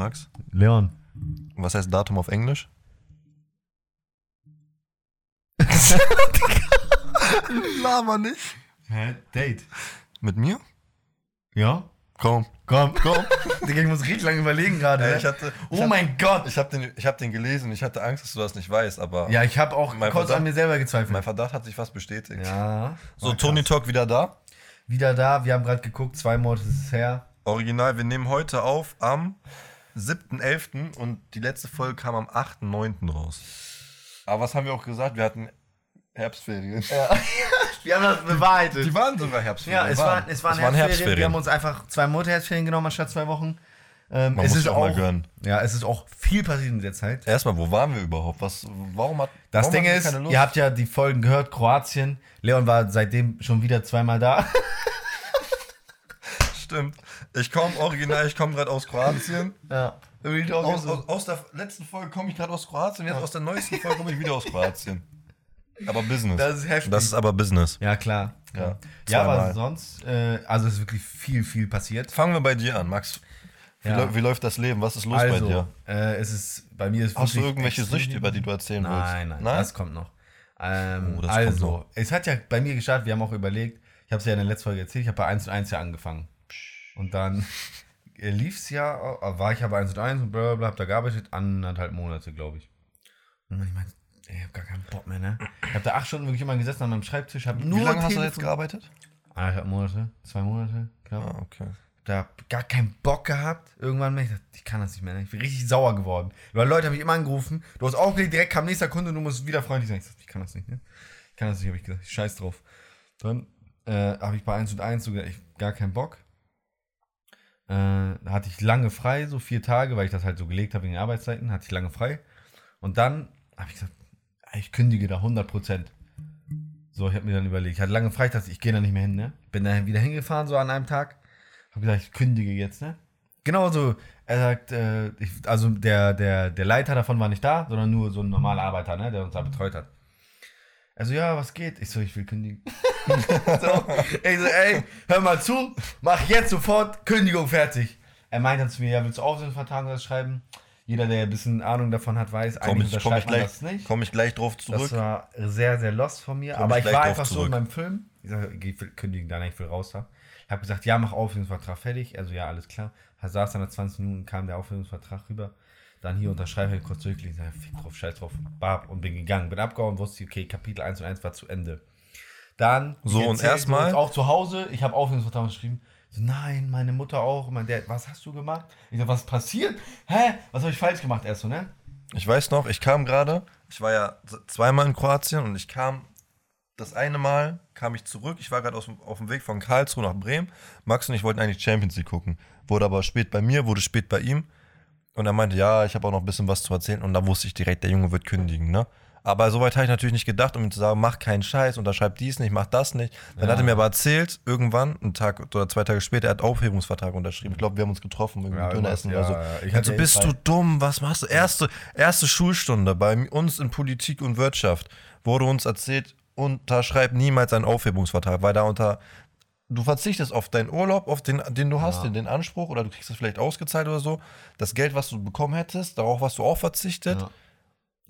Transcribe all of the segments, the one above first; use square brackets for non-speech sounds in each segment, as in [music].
Max? Leon. Was heißt Datum auf Englisch? [laughs] Lama nicht. Hä? Date. Mit mir? Ja? Komm. Komm, komm. Digga, ich muss richtig lange überlegen gerade. Ey, ne? ich hatte, oh ich hab, mein Gott. Ich habe den, ich hab den gelesen. Ich hatte Angst, dass du das nicht weißt, aber Ja, ich habe auch Mein kurz Verdacht- an mir selber gezweifelt. mein Verdacht hat sich fast bestätigt. ja. So, Tony. Talk wieder da. Wieder da. Wir haben gerade geguckt, zwei Monate ist es her. Original, wir nehmen heute auf am 7.11. und die letzte Folge kam am 8.9. raus. Aber was haben wir auch gesagt? Wir hatten Herbstferien. Ja. [laughs] wir haben das bewahrheitet. Die waren sogar Herbstferien. Ja, es waren, es waren, Herbstferien. Wir haben uns einfach zwei Monate Herbstferien genommen anstatt zwei Wochen. Ähm, Man es muss ist auch mal gönnen. Ja, es ist auch viel passiert in der Zeit. Erstmal, wo waren wir überhaupt? Was, warum hat Das warum Ding ist, keine Lust? ihr habt ja die Folgen gehört, Kroatien. Leon war seitdem schon wieder zweimal da. [laughs] Stimmt. Ich komme original, ich komme gerade aus Kroatien. ja. Aus, aus, aus der letzten Folge komme ich gerade aus Kroatien, jetzt aus der neuesten Folge komme ich wieder aus Kroatien. Aber Business. Das ist heftig. Das ist aber Business. ja, klar. Ja, Ja, aber sonst, äh, also es ist wirklich viel, viel passiert. Fangen wir bei dir an, Max. Wie, Ja. läu- wie läuft das Leben? Was ist los bei also, dir? äh, es ist bei mir ist Hast du irgendwelche Süchte, über die du erzählen willst? Nein, nein, Nein? das kommt noch. Ähm, Oh, das kommt also, noch. es hat ja bei mir gestartet, wir haben auch überlegt, ich habe es ja in der letzten Folge erzählt, ich habe bei 1 und 1 ja angefangen. Und dann [laughs] lief es ja, äh, war ich aber 1 und 1 und bla bla bla, hab da gearbeitet, anderthalb Monate, glaube ich. Und ich meinte, ey, ich habe gar keinen Bock mehr, ne? Ich habe da acht Stunden wirklich immer gesessen an meinem Schreibtisch, habe nur Wie lange hast du jetzt gearbeitet? Eineinhalb Monate, zwei Monate, knapp. Ah, okay. Da hab gar keinen Bock gehabt. Irgendwann bin ich, gedacht, ich kann das nicht mehr. ne? Ich bin richtig sauer geworden. Weil Leute haben mich immer angerufen. Du hast aufgelegt, direkt kam nächster Kunde und du musst wieder freundlich sein. Ich, sag, ich kann das nicht, ne? Ich kann das nicht, habe ich gesagt. Ich scheiß drauf. Dann äh, habe ich bei 1 und 1 so gesagt, ich gar keinen Bock. Äh, hatte ich lange frei, so vier Tage, weil ich das halt so gelegt habe in den Arbeitszeiten, hatte ich lange frei. Und dann habe ich gesagt, ich kündige da 100%. So, ich habe mir dann überlegt, ich hatte lange frei, ich dachte, ich gehe da nicht mehr hin, ne? Bin da wieder hingefahren, so an einem Tag. Hab gesagt, ich kündige jetzt, ne? Genau so. Er sagt, äh, ich, also der, der, der Leiter davon war nicht da, sondern nur so ein normaler Arbeiter, ne, der uns da betreut hat. Also ja, was geht? Ich so, ich will kündigen. [laughs] so, ich so, ey, hör mal zu, mach jetzt sofort Kündigung fertig. Er meinte dann zu mir, ja, willst du Aufsichtsvertrag das schreiben? Jeder, der ein bisschen Ahnung davon hat, weiß, Komm eigentlich ich, komm ich, gleich, das nicht. komm ich gleich drauf zurück. Das war sehr, sehr lost von mir. Komm aber ich ich war einfach so zurück. in meinem Film. Ich sage, ich will kündigen, dann ich will raus da. Ich habe gesagt, ja, mach Aufhebungsvertrag fertig. Also ja, alles klar. Er saß dann nach 20 Minuten, kam der Aufhebungsvertrag rüber. Dann hier unterschreibe ich kurz durchgelesen. Sag, fick drauf, scheiß drauf. Bab und bin gegangen. Bin abgehauen, wusste, okay, Kapitel 1 und 1 war zu Ende. Dann, So, und erstmal- Auch zu Hause, ich habe Aufhebungsvertrag geschrieben. So, nein, meine Mutter auch. Und mein Dad, was hast du gemacht? Ich sag, was ist passiert? Hä? Was habe ich falsch gemacht erst so, ne? Ich weiß noch, ich kam gerade, ich war ja zweimal in Kroatien und ich kam, das eine Mal kam ich zurück, ich war gerade auf dem Weg von Karlsruhe nach Bremen. Max und ich wollten eigentlich Champions League gucken. Wurde aber spät bei mir, wurde spät bei ihm. Und er meinte, ja, ich habe auch noch ein bisschen was zu erzählen. Und da wusste ich direkt, der Junge wird kündigen, ne? Aber soweit habe ich natürlich nicht gedacht, um ihm zu sagen, mach keinen Scheiß, unterschreib dies nicht, mach das nicht. Dann Ja. hat er mir aber erzählt, irgendwann, einen Tag oder zwei Tage später, er hat Aufhebungsvertrag unterschrieben. Ich glaube, wir haben uns getroffen, irgendwie Ja, Döner essen ja, oder so. ja. Ich Ich hatte so, eh bist Zeit. du dumm, was machst du? Erste, erste Schulstunde bei uns in Politik und Wirtschaft wurde uns erzählt, unterschreib niemals einen Aufhebungsvertrag, weil da unter du verzichtest auf deinen Urlaub, auf den, den du hast, Ja. den, den Anspruch, oder du kriegst es vielleicht ausgezahlt oder so. Das Geld, was du bekommen hättest, darauf hast du auch verzichtet. Ja.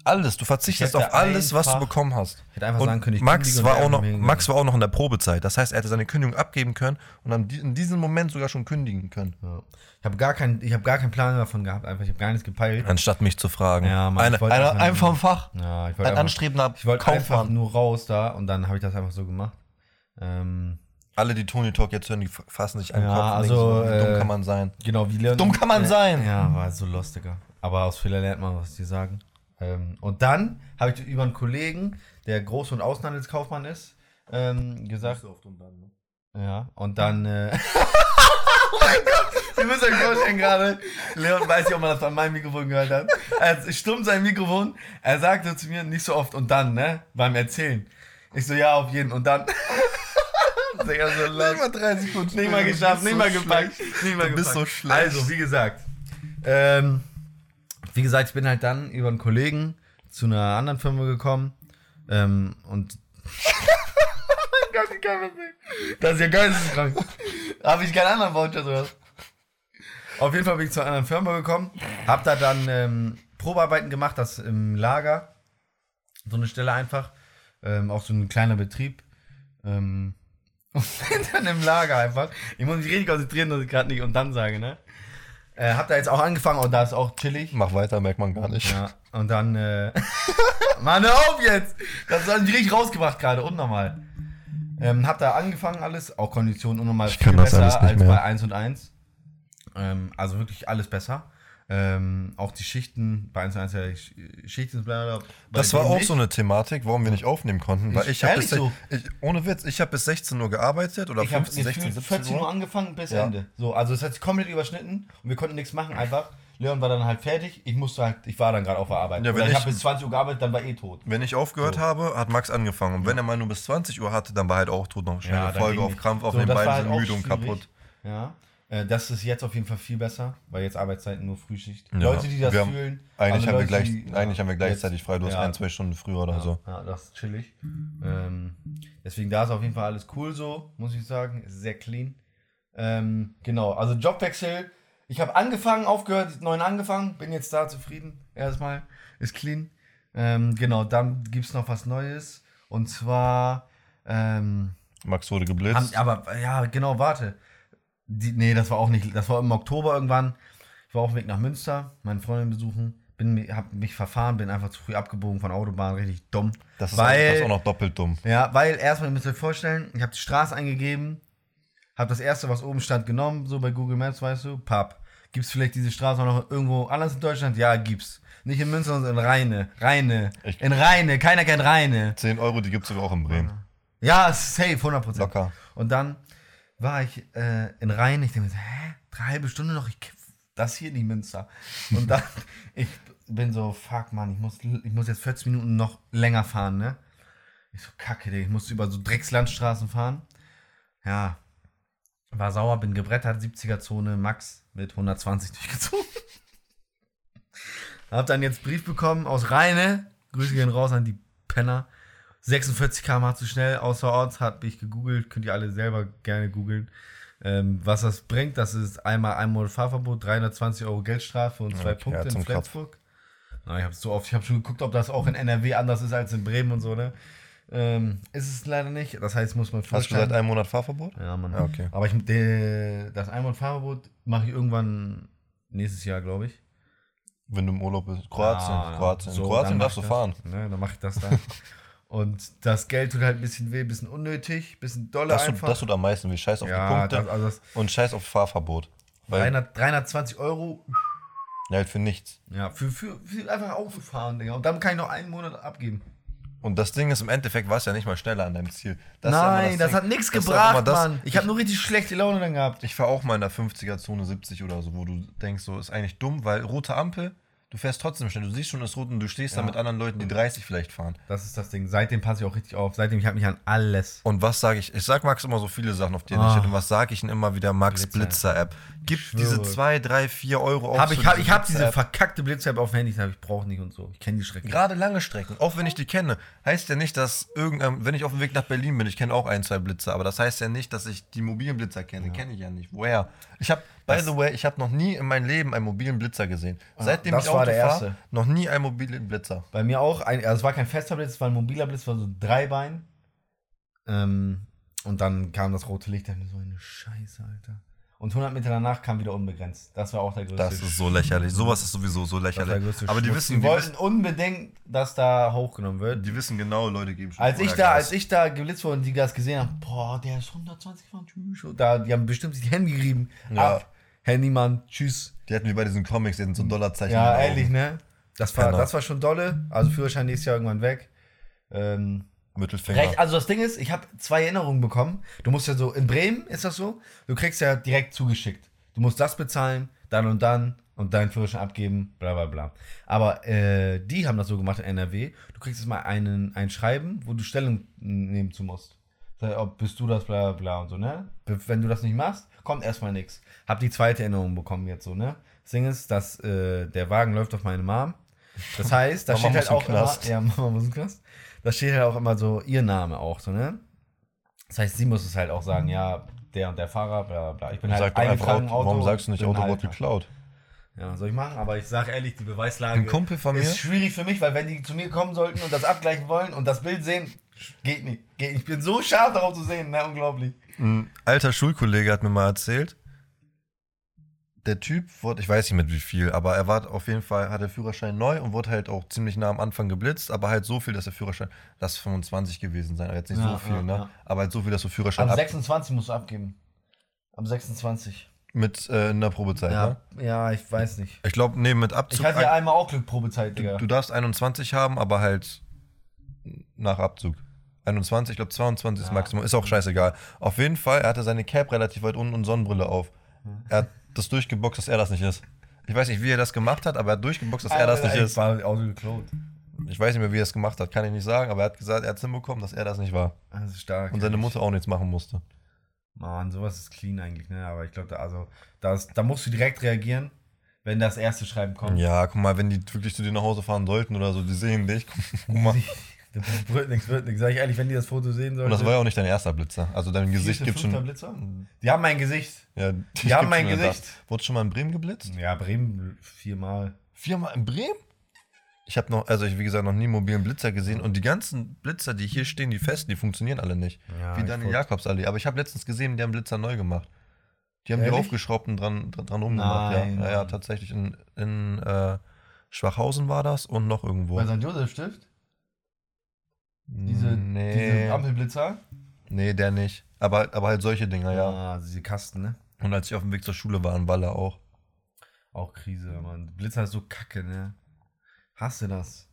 Alles, du verzichtest Ich auf alles, was du bekommen hast. Ich hätte einfach Und sagen können, ich Max war, auch noch. Max war auch noch in der Probezeit. Das heißt, er hätte seine Kündigung abgeben können und dann in diesem Moment sogar schon kündigen können. Ja. Ich habe gar, keinen- ich hab gar keinen Plan davon gehabt, einfach. Ich habe gar nichts gepeilt. Anstatt mich zu fragen. Ja, Mann, Eine, einer, einfach ein vom Fach. Ja, ich Ein wollte einfach, anstrebender ich wollte einfach nur raus da und dann habe ich das einfach so gemacht. Ähm, Alle, die Tony Talk jetzt hören, die fassen sich an den Ja, Kopf und also, denken so, wie dumm äh, kann man sein. genau, wie Leon. Dumm kann man äh, sein. Ja, war so lost, Digga. Aber aus Fehler lernt man, was die sagen. Ähm, und dann habe ich über einen Kollegen, der Groß- und Außenhandelskaufmann ist, ähm, gesagt. Ja, und dann. Äh, oh mein Gott, ihr müsst euch vorstellen gerade, Leon weiß nicht, ob man das an meinem Mikrofon gehört hat. Er stummt sein Mikrofon, er sagte zu mir nicht so oft und dann, ne, beim Erzählen. Ich so, ja, auf jeden und dann. [laughs] Digga, so lost. mal drei Sekunden. Nicht mal geschafft, nicht mal gepackt. Nicht mal Du bist so schlecht. Also, wie gesagt. Ähm, wie gesagt, ich bin halt dann über einen Kollegen zu einer anderen Firma gekommen. Ähm, und. [laughs] oh mein Gott, ich kann das nicht. Das ist ja geisteskrank. Habe ich keinen anderen Voucher sogar. Auf jeden Fall bin ich zu einer anderen Firma gekommen, hab da dann ähm, Probearbeiten gemacht, das im Lager. So eine Stelle einfach. Ähm, auch so ein kleiner Betrieb. Ähm, und bin [laughs] dann im Lager einfach. Ich muss mich richtig konzentrieren, dass ich gerade nicht und dann sage, ne? Äh, hab da jetzt auch angefangen und da ist auch chillig. Mach weiter, merkt man gar nicht. Ja, und dann, äh, [laughs] Mann, hör auf jetzt! Das hat mich richtig rausgebracht gerade, unnormal. Ähm, hab da angefangen alles, auch Konditionen unnormal Ich alles nicht als mehr. bei 1 und 1. Ähm, also wirklich alles besser. Ähm, auch die Schichten, bei 1 und 1 ja, die Schichten, bla. Das war auch nicht. so eine Thematik, warum wir nicht aufnehmen konnten. Weil Ist ich habe so? ich, ohne Witz, ich habe bis 16 Uhr gearbeitet oder Ich habe 15, 16, 17 14 Uhr Uhr. angefangen bis Ja. Ende. So, also es hat sich komplett überschnitten und wir konnten nichts machen einfach. Leon war dann halt fertig. Ich musste halt, ich war dann gerade auf der Arbeit. Ja, wenn ich ich- habe bis 20 Uhr gearbeitet, dann war eh tot. Wenn ich aufgehört So. habe, hat Max angefangen. Und wenn er mal nur bis 20 Uhr hatte, dann war halt auch tot noch schnell Ja, Folge auf. Krampf So, aufnehmen, das war beide halt müde und kaputt. Ja. Äh, Das ist jetzt auf jeden Fall viel besser, weil jetzt Arbeitszeiten nur Frühschicht. Ja. Leute, die das Wir haben- fühlen. Eigentlich, also haben, wir Leute, gleich, die- eigentlich haben wir jetzt- gleichzeitig frei, du hast ja. ein, zwei Stunden früher oder Ja, so. ja, das ist chillig. Ähm, deswegen da ist auf jeden Fall alles cool so, muss ich sagen. Ist sehr clean. Ähm, genau, also Jobwechsel. Ich habe angefangen, aufgehört, neun angefangen, bin jetzt da zufrieden. Erstmal ist clean. Ähm, genau, dann gibt es noch was Neues. Und zwar, ähm, Max wurde haben, geblitzt. aber ja, genau, warte. Die, nee, das war auch nicht, das war im Oktober irgendwann. Ich war auf dem Weg nach Münster, meine Freundin besuchen. Bin, hab mich verfahren, bin einfach zu früh abgebogen von Autobahn, richtig dumm. Das ist, weil, auch, das ist auch noch doppelt dumm. ja, weil erstmal, ihr müsst euch vorstellen, ich habe die Straße eingegeben, habe das erste, was oben stand, genommen, so bei Google Maps, weißt du, Papp. Gibt's vielleicht diese Straße auch noch irgendwo anders in Deutschland? Ja, gibt's. Nicht in Münster, sondern in Rheine. Rheine. Ich- in Rheine. Keiner kennt Rheine. 10 Euro, die gibt es sogar auch in Bremen. Ja, safe, 100%. Locker. Und dann war ich äh, in Rhein. Ich denke mir hä? Drei halbe Stunde noch? Ich, das hier nicht Münster. Und dann, [laughs] ich bin so, fuck, Mann, ich muss, ich muss jetzt 40 Minuten noch länger fahren, ne? Ich so, kacke, ich muss über so Dreckslandstraßen fahren. Ja, war sauer, bin gebrettert, 70er-Zone, Max mit 120 [laughs] durchgezogen. Hab dann jetzt Brief bekommen aus Rheine. Grüße gehen raus an die Penner. 46 km zu schnell, außerorts, hat mich gegoogelt, könnt ihr alle selber gerne googeln. Ähm, was das bringt, das ist einmal ein Monat Fahrverbot, 320 Euro Geldstrafe und zwei Okay, Punkte ja, in. Flensburg. Na, ich habe so oft, ich habe schon geguckt, ob das auch in NRW anders ist als in Bremen und so, ne? Ähm, ist es leider nicht. Das heißt, muss man Hast du seit einem Monat Fahrverbot? ja, Mann. Ja, okay. Aber ich, de, das Ein- und Fahrverbot mache ich irgendwann nächstes Jahr, glaube ich. Wenn du im Urlaub bist. Kroatien. Ah, Kroatien. so, Kroatien darfst du ich fahren. Ne, dann mache ich das dann. [laughs] und das Geld tut halt ein bisschen weh, ein bisschen unnötig, ein bisschen doller Das tut, einfach. das tut am meisten weh. Scheiß auf die ja, Punkte das, also das und scheiß auf Fahrverbot. Weil, 300, 320 Euro ja, halt für nichts. ja, für, für, für einfach Auto fahren, Digga. Und dann kann ich noch einen Monat abgeben. Und das Ding ist, im Endeffekt warst du ja nicht mal schneller an deinem Ziel. Das Nein, das, Ding. hat nichts Das gebracht, das- Mann. Ich habe nur richtig schlechte Laune dann gehabt. Ich fahre auch mal in der 50er-Zone 70 oder so, wo du denkst, so ist eigentlich dumm, weil rote Ampel, du fährst trotzdem schnell. Du siehst schon das Rot und du stehst da Ja. mit anderen Leuten, die 30 vielleicht fahren. Das ist das Ding. Seitdem passe ich auch richtig auf. Seitdem ich habe mich an alles. Und was sage ich? Ich sag Max immer so viele Sachen, auf die er Ah. nicht steht. Und was sage ich denn immer wieder? Max Blitzer. Blitzer-App. Gib schwöre. diese 2, 3, 4 Euro auf. Hab ich hab, ich hab diese verkackte Blitz-App auf dem Handy, ich brauche nicht und so. Ich kenne die Schrecken. Gerade lange Strecken, auch wenn ich die kenne, heißt ja nicht, dass irgendein, wenn ich auf dem Weg nach Berlin bin, ich kenne auch ein, zwei Blitzer, aber das heißt ja nicht, dass ich die mobilen Blitzer kenne. Kenne ich ja nicht. Woher? Ich habe, by the way, ich habe noch nie in meinem Leben einen mobilen Blitzer gesehen. Seitdem das ich war Auto der fahre, erste. noch nie einen mobilen Blitzer. Bei mir auch, ein, also es war kein fester Blitz, es war ein mobiler Blitz, es war so ein Dreibein. Ähm, und dann kam das rote Licht, da hab ich mir so eine Scheiße, Alter. Und 100 Meter danach kam wieder unbegrenzt. Das war auch der größte Das ist so lächerlich. Sowas ist sowieso so lächerlich. Aber die wissen, die wollten unbedingt, dass da hochgenommen wird. die wissen genau, Leute geben schon Als ich, da, Gas. als ich da geblitzt wurde und die das gesehen haben, boah, der ist 120 gefahren, tschüss. Da, die haben bestimmt sich die Hände gerieben. Ja. Ab, Handymann, tschüss. Die hatten wie bei diesen Comics, die hatten so ein Dollarzeichen. Ja, ehrlich, ne? Das war, das war schon dolle. Also Führerschein nächstes Jahr irgendwann weg. Ähm, Mittelfinger. recht, also das Ding ist, ich habe zwei Erinnerungen bekommen. Du musst ja so, in Bremen ist das so, du kriegst ja direkt zugeschickt. Du musst das bezahlen, dann und dann und deinen Führerschein abgeben, bla bla bla. Aber äh, die haben das so gemacht in NRW. Du kriegst jetzt mal einen, ein Schreiben, wo du Stellung nehmen zu musst. Sag, Ob bist du das, bla bla bla und so, ne? Wenn du das nicht machst, kommt erstmal nichts. Hab die zweite Erinnerung bekommen jetzt so, ne? Das Ding ist, dass äh, der Wagen läuft auf meine Mom. Das [laughs] heißt, da steht halt auch immer, ja, Mama muss Knast. Da steht halt auch immer so ihr Name auch so, ne? Das heißt, sie muss es halt auch sagen, ja, der und der Fahrer, bla bla bla. Ich bin halt eingetragen im Auto, warum sagst du nicht, Auto wurde geklaut? Ja, soll ich machen, aber ich sag ehrlich, die Beweislage Ein Kumpel von mir, ist schwierig für mich, weil wenn die zu mir kommen sollten und das abgleichen wollen und das Bild sehen, geht nicht. Geht nicht. Ich bin so scharf darauf zu sehen, ne? Unglaublich. ein alter Schulkollege hat mir mal erzählt, der Typ wurde, ich weiß nicht mit wie viel, aber er war auf jeden Fall, hat der Führerschein neu und wurde halt auch ziemlich nah am Anfang geblitzt, aber halt so viel, dass der Führerschein, lass 25 gewesen sein, aber jetzt nicht Ja, so viel, ja, ne? ja. Aber halt so viel, dass du Führerschein Am ab, 26 musst du abgeben. Am 26. mit äh, in der Probezeit, ne? Ja, ja, ich weiß nicht. Ich glaube, nee, mit Abzug. Ich hatte ja einmal auch Glück Probezeit, Digga. du darfst 21 haben, aber halt nach Abzug. 21, ich glaube 22 ist Ja. Maximum, ist auch scheißegal. Auf jeden Fall, er hatte seine Cap relativ weit unten und Sonnenbrille auf. Er hat das durchgeboxt, dass er das nicht ist. Ich weiß nicht, wie er das gemacht hat, aber er hat durchgeboxt, dass er das nicht ist. war geklaut. Ich weiß nicht mehr, wie er es gemacht hat, kann ich nicht sagen, aber er hat gesagt, er hat es hinbekommen, dass er das nicht war. Das ist stark. Und seine. Mutter auch nichts machen musste. Mann, sowas ist clean eigentlich, ne? Aber ich glaube, da, also, das, da musst du direkt reagieren, wenn das erste Schreiben kommt. Ja, guck mal, wenn die wirklich zu dir nach Hause fahren sollten oder so, die sehen dich. [laughs] Guck mal. [laughs] Das wird nichts, wird nichts. Sag ich ehrlich, wenn die das Foto sehen Und sollten. das war ja auch nicht dein erster Blitzer. Also dein Gesicht gibt schon. Blitzer? Die haben mein Gesicht. Ja, Die [laughs] haben mein Gesicht. Wurde schon mal in Bremen geblitzt? Ja, Bremen viermal. Viermal in Bremen? Ich habe noch, also ich wie gesagt, noch nie einen mobilen Blitzer gesehen und die ganzen Blitzer, die hier stehen, die festen, die funktionieren alle nicht. Ja, wie wollt- Jakobsallee. Aber ich habe letztens gesehen, die haben Blitzer neu gemacht. Die haben die Ehrlich? aufgeschraubt und dran, dran, dran rumgemacht. Nein, ja. ja, ja, tatsächlich. In, in äh, Schwachhausen war das und noch irgendwo. Bei St. Josef Stift? Diese, nee, diese Ampelblitzer? nee, der nicht. Aber, aber halt solche Dinger, ja. Ah, diese Kasten, ne? Und als ich auf dem Weg zur Schule war, in Walle auch. Auch Krise, Mann. Blitzer ist so kacke, ne? Hasse das.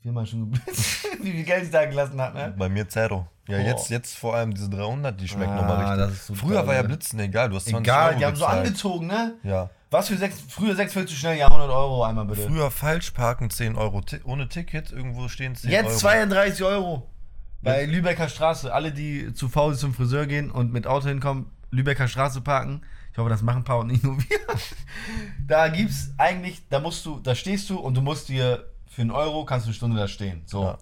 Viermal schon geblitzt. [laughs] Wie viel Geld ich da gelassen habe, ne? Bei mir Zero. Ja, Boah. jetzt, jetzt vor allem diese 300, die schmecken Ah, nochmal richtig. das ist so Früher geil, war ja ne? Blitzen egal, du hast 20 Egal, Euro die haben so gezahlt. angezogen, ne? Ja. Was für sechs, früher sechs viel zu schnell, ja, 100 Euro einmal bitte. Früher falsch parken 10 Euro. Ti ohne Ticket irgendwo stehen 10 Jetzt Euro. 32 Euro. Bei Lübecker Straße. Alle, die zu faul zum Friseur gehen und mit Auto hinkommen, Lübecker Straße parken. Ich hoffe, das machen ein paar und nicht nur wir. [laughs] da gibt's eigentlich, da musst du, da stehst du und du musst dir für einen Euro kannst du eine Stunde da stehen. So. Ja.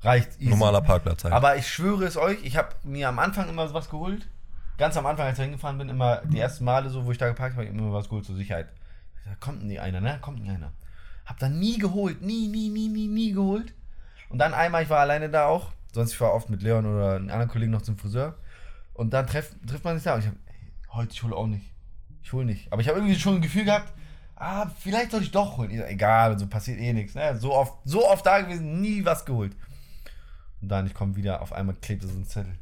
Reicht easy. Normaler Parkplatz halt. Aber ich schwöre es euch, ich habe mir am Anfang immer was geholt. Ganz am Anfang, als ich hingefahren bin, immer die ersten Male so, wo ich da geparkt habe, immer was geholt zur Sicherheit. Da kommt nie einer, ne? Kommt nie einer. Hab dann nie geholt, nie, nie, nie, nie, nie geholt. Und dann einmal, ich war alleine da auch. Sonst ich war oft mit Leon oder einem anderen Kollegen noch zum Friseur. Und dann treff, trifft man sich da und ich hab, ey, heute ich hole auch nicht. Ich hole nicht. Aber ich habe irgendwie schon ein Gefühl gehabt, ah, vielleicht sollte ich doch holen. Egal, so passiert eh nichts. Ne? So, oft, so oft da gewesen, nie was geholt. Und dann, ich komme wieder, auf einmal klebte so ein Zettel.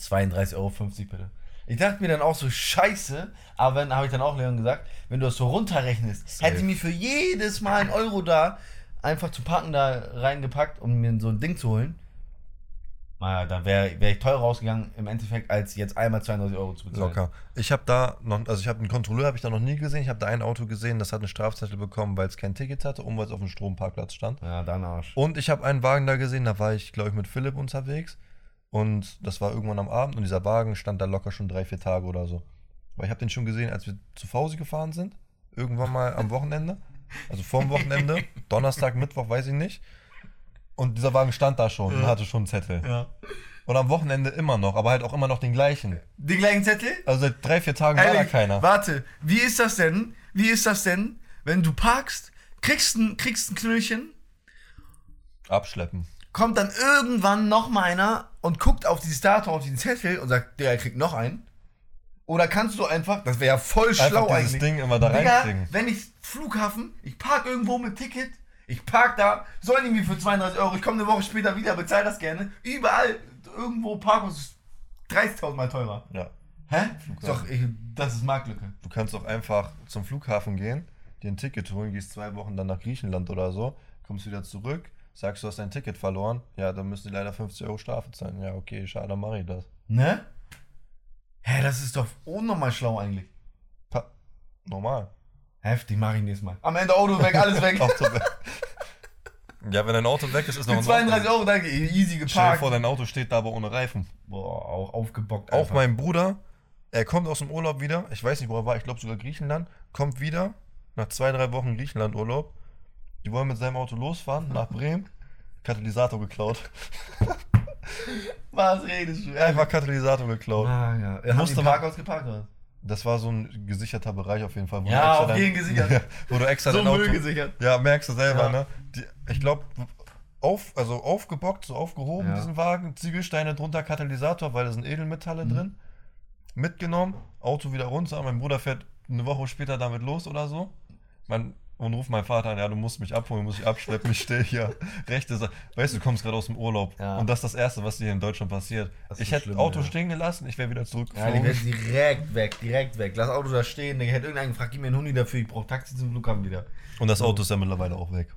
32,50 Euro bitte. Ich dachte mir dann auch so, scheiße, aber dann habe ich dann auch Leon gesagt, wenn du das so runterrechnest, Safe. hätte ich mir für jedes Mal einen Euro da einfach zu packen da reingepackt, um mir so ein Ding zu holen. Naja, dann wäre wär ich teurer rausgegangen im Endeffekt, als jetzt einmal 32 Euro zu bezahlen. Locker. Ich habe da noch, also ich habe einen Kontrolleur, habe ich da noch nie gesehen. Ich habe da ein Auto gesehen, das hat einen Strafzettel bekommen, weil es kein Ticket hatte und weil es auf dem Stromparkplatz stand. Ja, dann Arsch. Und ich habe einen Wagen da gesehen, da war ich, glaube ich, mit Philipp unterwegs. Und das war irgendwann am Abend und dieser Wagen stand da locker schon drei, vier Tage oder so. Weil ich habe den schon gesehen, als wir zu Fausi gefahren sind. Irgendwann mal am Wochenende. Also vorm Wochenende. [laughs] Donnerstag, Mittwoch, weiß ich nicht. Und dieser Wagen stand da schon und hatte schon einen Zettel. Ja. Und am Wochenende immer noch, aber halt auch immer noch den gleichen. Den gleichen Zettel? Also seit drei, vier Tagen war da Ehrlich, keiner. Warte, wie ist das denn? Wie ist das denn, wenn du parkst, kriegst ein, kriegst ein Knöllchen, Abschleppen. kommt dann irgendwann noch mal einer und guckt auf dieses Datum, auf diesen Zettel und sagt, der kriegt noch einen? Oder kannst du einfach, das wäre ja voll schlau Einfach dieses eigentlich. Ding immer da reinkriegen. wenn ich Flughafen, ich park irgendwo mit Ticket, ich park da, sollen die mir für 32 Euro, ich komme eine Woche später wieder, bezahl das gerne. Überall, irgendwo Parkhaus ist 30.000 Mal teurer. Ja. Hä? Doch, ich, das ist Marktlücke. Du kannst auch einfach zum Flughafen gehen, dir ein Ticket holen, gehst zwei Wochen dann nach Griechenland oder so, kommst wieder zurück, sagst, du hast dein Ticket verloren, ja, dann müssen die leider 50 Euro Strafe zahlen. Ja, okay, schade, dann mach ich das. Ne? Hä, das ist doch unnormal schlau eigentlich. Pa normal. Heftig, mach ich nächstes Mal. Am Ende Auto weg, alles weg. [laughs] Auto weg. [laughs] ja, wenn dein Auto weg ist, ist noch Für ein 32 Euro, danke, easy Stell dir geparkt. vor, dein Auto steht da aber ohne Reifen. Boah, auch aufgebockt. Auch einfach. mein Bruder, er kommt aus dem Urlaub wieder, ich weiß nicht, wo er war, ich glaube sogar Griechenland, kommt wieder nach zwei, drei Wochen Griechenland-Urlaub. Die wollen mit seinem Auto losfahren nach Bremen. Katalysator geklaut. Was redest du? Einfach Katalysator geklaut. Ah, ja. Haben Musste Parkhaus geparkt oder? Das war so ein gesicherter Bereich auf jeden Fall. Ja, auf dein- jeden gesichert. [laughs] Ja, wo du extra So dein Auto... Müll gesichert. Ja, merkst du selber, Ja. ne? Die, ich glaube, auf, also aufgebockt, so aufgehoben, Ja. diesen Wagen, Ziegelsteine drunter, Katalysator, weil da sind Edelmetalle Mhm. drin. Mitgenommen, Auto wieder runter. Mein Bruder fährt eine Woche später damit los oder so. Mein, und ruft meinen Vater an, ja, du musst mich abholen, du musst mich abschleppen, ich stehe hier. [laughs] Rechte Seite. Weißt du, du kommst gerade aus dem Urlaub. Ja. Und das ist das Erste, was hier in Deutschland passiert. Ich so hätte schlimm, Auto ja. stehen gelassen, ich wäre wieder Ja, die zurückgeflogen. werden direkt weg, direkt weg. Lass Auto da stehen, der hätte irgendeinen gefragt, gib mir einen Huni dafür, ich brauche Taxi zum Flughafen wieder. und das Auto ist ja mittlerweile auch weg.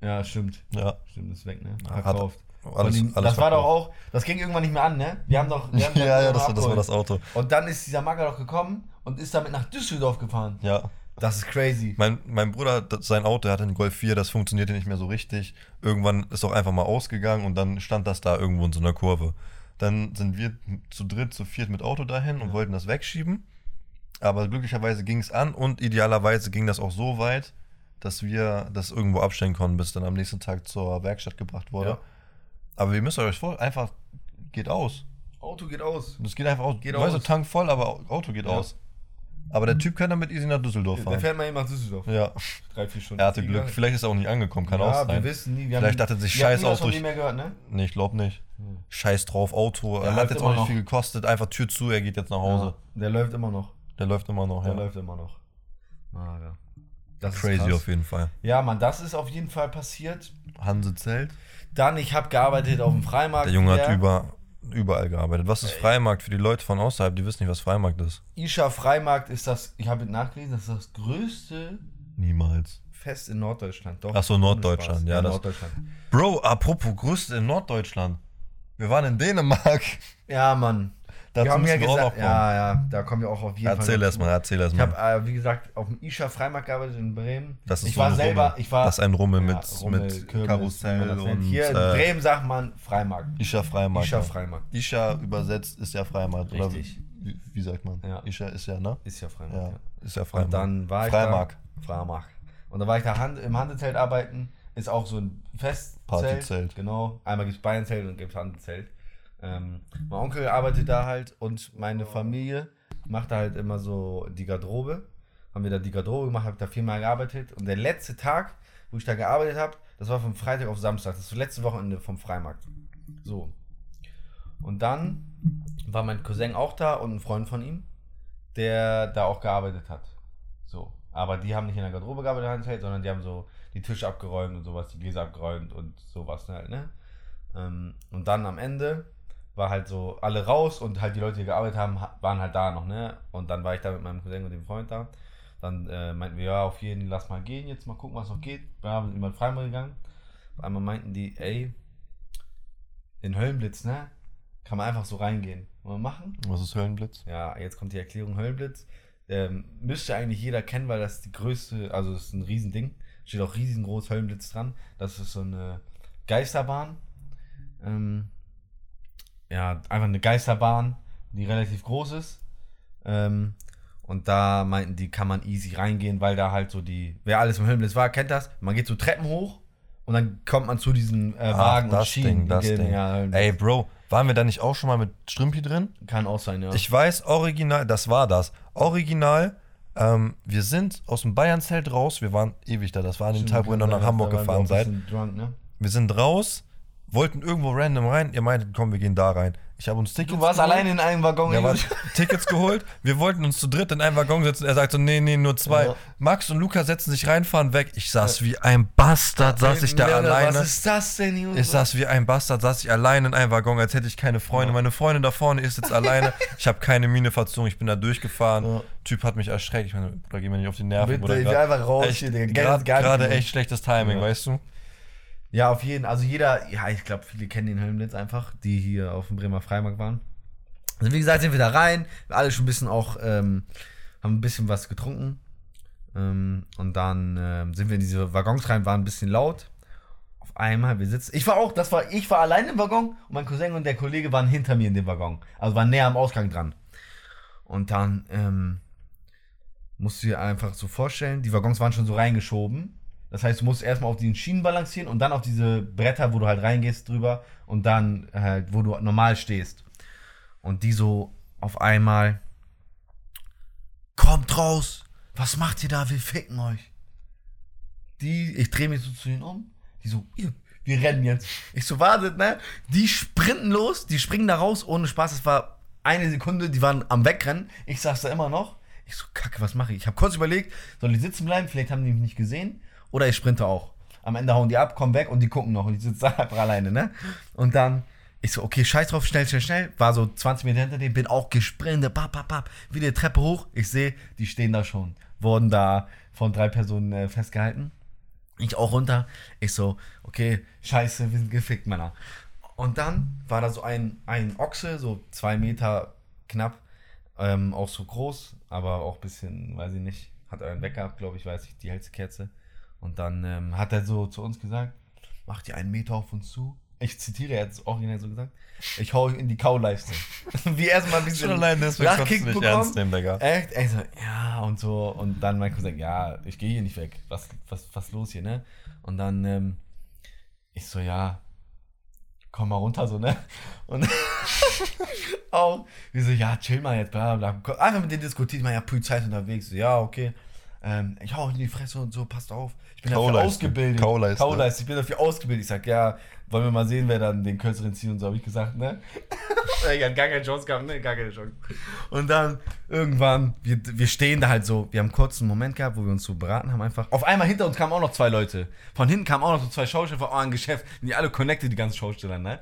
Ja, stimmt. Ja. Stimmt, ist weg, ne? Hat- Verkauft. Alles, die, alles das war doch verkauft. auch, das ging irgendwann nicht mehr an, ne? Wir haben doch. Wir haben [laughs] Ja, ja, das, war- das war das Auto. Und dann ist dieser Magger doch gekommen und ist damit nach Düsseldorf gefahren. Ja. Das ist crazy. Mein, mein Bruder, das- sein Auto, der hatte einen Golf 4, das funktionierte nicht mehr so richtig. Irgendwann ist auch einfach mal ausgegangen und dann stand das da irgendwo in so einer Kurve. Dann sind wir zu dritt, zu viert mit Auto dahin und wollten das wegschieben. Aber glücklicherweise ging es an und idealerweise ging das auch so weit, dass wir das irgendwo abstellen konnten, bis dann am nächsten Tag zur Werkstatt gebracht wurde. Ja. Aber ihr müsst euch vor, einfach geht aus. Auto geht aus. Das geht einfach aus. Geht weißt du, aus. Tank voll, aber Auto geht Ja. aus. Aber der Typ kann damit easy nach Düsseldorf Der fahren. fährt mal eben nach Düsseldorf. Ja, Drei, vier Stunden. er hatte Flieger. Glück. Vielleicht ist er auch nicht angekommen, kann ja, auch sein. wir wissen nie. Wir Vielleicht dachte er sich, haben scheiß von durch- ihm mehr gehört, ne? Nee, ich glaube nicht. Scheiß drauf, Auto. Der er hat jetzt auch nicht noch. viel gekostet. Einfach Tür zu, er geht jetzt nach Hause. Ja, der läuft immer noch. Der läuft immer noch, Der ja. läuft immer noch. Ah, ja. Das Crazy auf jeden Fall. Ja, Mann, das ist auf jeden Fall passiert. Hanse Zelt. Dann, ich habe gearbeitet auf dem Freimarkt. Der Junge hat über, überall gearbeitet. Was ist Freimarkt für die Leute von außerhalb? Die wissen nicht, was Freimarkt ist. Isha Freimarkt ist das, ich habe nachgelesen, das ist das größte Niemals. Fest in Norddeutschland. Doch, Ach so, Norddeutschland, Spaß. ja, das- Norddeutschland. Bro, apropos Größte in Norddeutschland. Wir waren in Dänemark. Ja, Mann. Dazu haben wir auch noch kommen. ja, ja, da kommen wir auch auf jeden Fall. Erzähl erst mal, erzähl erst Ich habe, äh, wie gesagt, auf dem Isha Freimarkt gearbeitet in Bremen. Das ist ich so war ein selber, Rummel. ich war. Das ist ein Rummel mit, Rummel, mit Kürbis, Karussell und Hier in äh, Bremen sagt man Freimarkt. Isha Freimarkt. Isha ja. Freimarkt. Isha übersetzt ist ja Freimarkt. Richtig. Oder wie, sagt man? Ja. Isha ist ja, ne? Ist ja Freimarkt. Ja, Ja. ist ja Freimarkt. Und dann war ich Freimark. da. Freimarkt. Und dann war ich da Hand, im Handelzelt arbeiten. Ist auch so ein Festzelt. Partyzelt. Genau. Einmal gibt es Bayernzelt und gibt es Handelzelt. Ähm, mein Onkel arbeitet da halt und meine Familie macht da halt immer so die Garderobe. Haben wir da die Garderobe gemacht, habe da viermal gearbeitet. Und der letzte Tag, wo ich da gearbeitet habe, das war von Freitag auf Samstag. Das ist das letzte Wochenende vom Freimarkt. So. Und dann war mein Cousin auch da und ein Freund von ihm, der da auch gearbeitet hat. So. Aber die haben nicht in der Garderobe gearbeitet, sondern die haben so die Tische abgeräumt und sowas, die Gläser abgeräumt und sowas halt, ne? Ähm, und dann am Ende war halt so alle raus und halt die Leute, die gearbeitet haben, ha- waren halt da noch, ne? Und dann war ich da mit meinem Cousin und dem Freund da. Dann äh, meinten wir, ja, auf jeden, lass mal gehen, jetzt mal gucken, was noch geht. Wir haben jemand freimal gegangen. Auf einmal meinten die, ey, in Höllenblitz, ne? Kann man einfach so reingehen. Wollen wir machen? Was ist Höllenblitz? Ja, jetzt kommt die Erklärung Höllenblitz. Ähm, müsste eigentlich jeder kennen, weil das die größte, also das ist ein Riesending. Steht auch riesengroß Höllenblitz dran. Das ist so eine Geisterbahn. Ähm, ja, einfach eine Geisterbahn, die relativ groß ist. Ähm, und da meinten die, kann man easy reingehen, weil da halt so die, wer alles im Höllenblitz war, kennt das. Man geht so Treppen hoch und dann kommt man zu diesen äh, Ach, Wagen und das Schienen. Ding, das gehen- Ding. Ja. Ey, Bro, waren wir da nicht auch schon mal mit Strümpi drin? Kann auch sein, ja. Ich weiß, original, das war das. Original, ähm, wir sind aus dem Bayern-Zelt raus, wir waren ewig da, das war an dem Tag, wo ihr noch nach Hamburg gefahren seid. Drunk, ne? Wir sind raus, wollten irgendwo random rein, ihr meintet, komm, wir gehen da rein. Ich habe uns Tickets Du warst geholt. alleine in einem Waggon. Ja, ey. war, Tickets geholt. Wir wollten uns zu dritt in einem Waggon setzen. Er sagt so, nee, nee, nur zwei. Ja. Max und Luca setzen sich rein, fahren weg. Ich saß wie ein Bastard, saß ich da Leute, alleine. Was ist das denn, Junge? Ich saß wie ein Bastard, saß ich alleine in einem Waggon, als hätte ich keine Freunde. Meine Freundin da vorne ist jetzt alleine. Ich habe keine Miene verzogen, ich bin da durchgefahren. Ja. Typ hat mich erschreckt. Ich meine, Bruder, geh mir nicht auf die Nerven. Bitte, ich einfach raus echt, hier, grad- Gerade echt schlechtes Timing, Ja. weißt du? Ja, auf jeden Also jeder, ja, ich glaube, viele kennen den Höllenblitz einfach, die hier auf dem Bremer Freimarkt waren. Also wie gesagt, sind wir da rein, wir alle schon ein bisschen auch, ähm, haben ein bisschen was getrunken. Ähm, und dann ähm, sind wir in diese Waggons rein, waren ein bisschen laut. Auf einmal, wir sitzen. Ich war auch, das war, ich war allein im Waggon und mein Cousin und der Kollege waren hinter mir in dem Waggon. Also waren näher am Ausgang dran. Und dann ähm, musst du dir einfach so vorstellen, die Waggons waren schon so reingeschoben. Das heißt, du musst erstmal auf den Schienen balancieren und dann auf diese Bretter, wo du halt reingehst drüber und dann halt, wo du normal stehst. Und die so auf einmal, kommt raus, was macht ihr da, wir ficken euch. Die, ich drehe mich so zu ihnen um, die so, wir rennen jetzt. Ich so, wartet, ne? Die sprinten los, die springen da raus, ohne Spaß, es war eine Sekunde, die waren am Wegrennen, ich saß da immer noch. Ich so, kacke, was mache ich? Ich habe kurz überlegt, soll ich sitzen bleiben, vielleicht haben die mich nicht gesehen, oder ich sprinte auch. Am Ende hauen die ab, kommen weg und die gucken noch und ich sitze da [laughs] einfach alleine, ne? Und dann, ich so, okay, scheiß drauf, schnell, schnell, schnell. War so 20 Meter hinter dem, bin auch gesprintet, bap, bap, bap, wieder die Treppe hoch. Ich sehe, die stehen da schon. Wurden da von drei Personen äh, festgehalten. Ich auch runter. Ich so, okay, scheiße, wir sind gefickt, Männer. Und dann war da so ein, ein Ochse, so zwei Meter knapp, ähm, auch so groß, aber auch ein bisschen, weiß ich nicht, hat einen gehabt, glaube ich, weiß ich, die hellste Kerze. Und dann ähm, hat er so zu uns gesagt, macht ihr einen Meter auf uns zu? Ich zitiere jetzt originell so gesagt. Ich hau euch in die Kauleiste. [laughs] Wie erstmal ein bisschen allein deswegen Lachkick nicht bekommen. ernst nehmen, Digga. Echt? Ey, so, ja, und so. Und dann mein Cousin, ja, ich gehe hier nicht weg. Was, was, was los hier, ne? Und dann, ähm, ich so, ja, komm mal runter, so, ne? [laughs] Und [laughs] auch, wir so, ja, chill mal jetzt, bla, bla, bla. Einfach mit denen diskutiert, man, ja, Polizei ist unterwegs. So, ja, okay. Ähm, ich hau euch in die Fresse und so, passt auf. Ich bin dafür ausgebildet. Kauleiste. Kauleiste. Ich bin dafür ausgebildet. Ich sag, ja, wollen wir mal sehen, wer dann den kürzeren zieht und so, habe ich gesagt, ne? [laughs] ich hab gar keine Chance gehabt, ne? Gar keine Chance. Und dann irgendwann, wir, wir stehen da halt so, wir haben kurz einen Moment gehabt, wo wir uns so beraten haben, einfach. Auf einmal hinter uns kamen auch noch zwei Leute. Von hinten kamen auch noch so zwei Schausteller von eurem Geschäft. Die alle connected, die ganzen Schausteller, ne?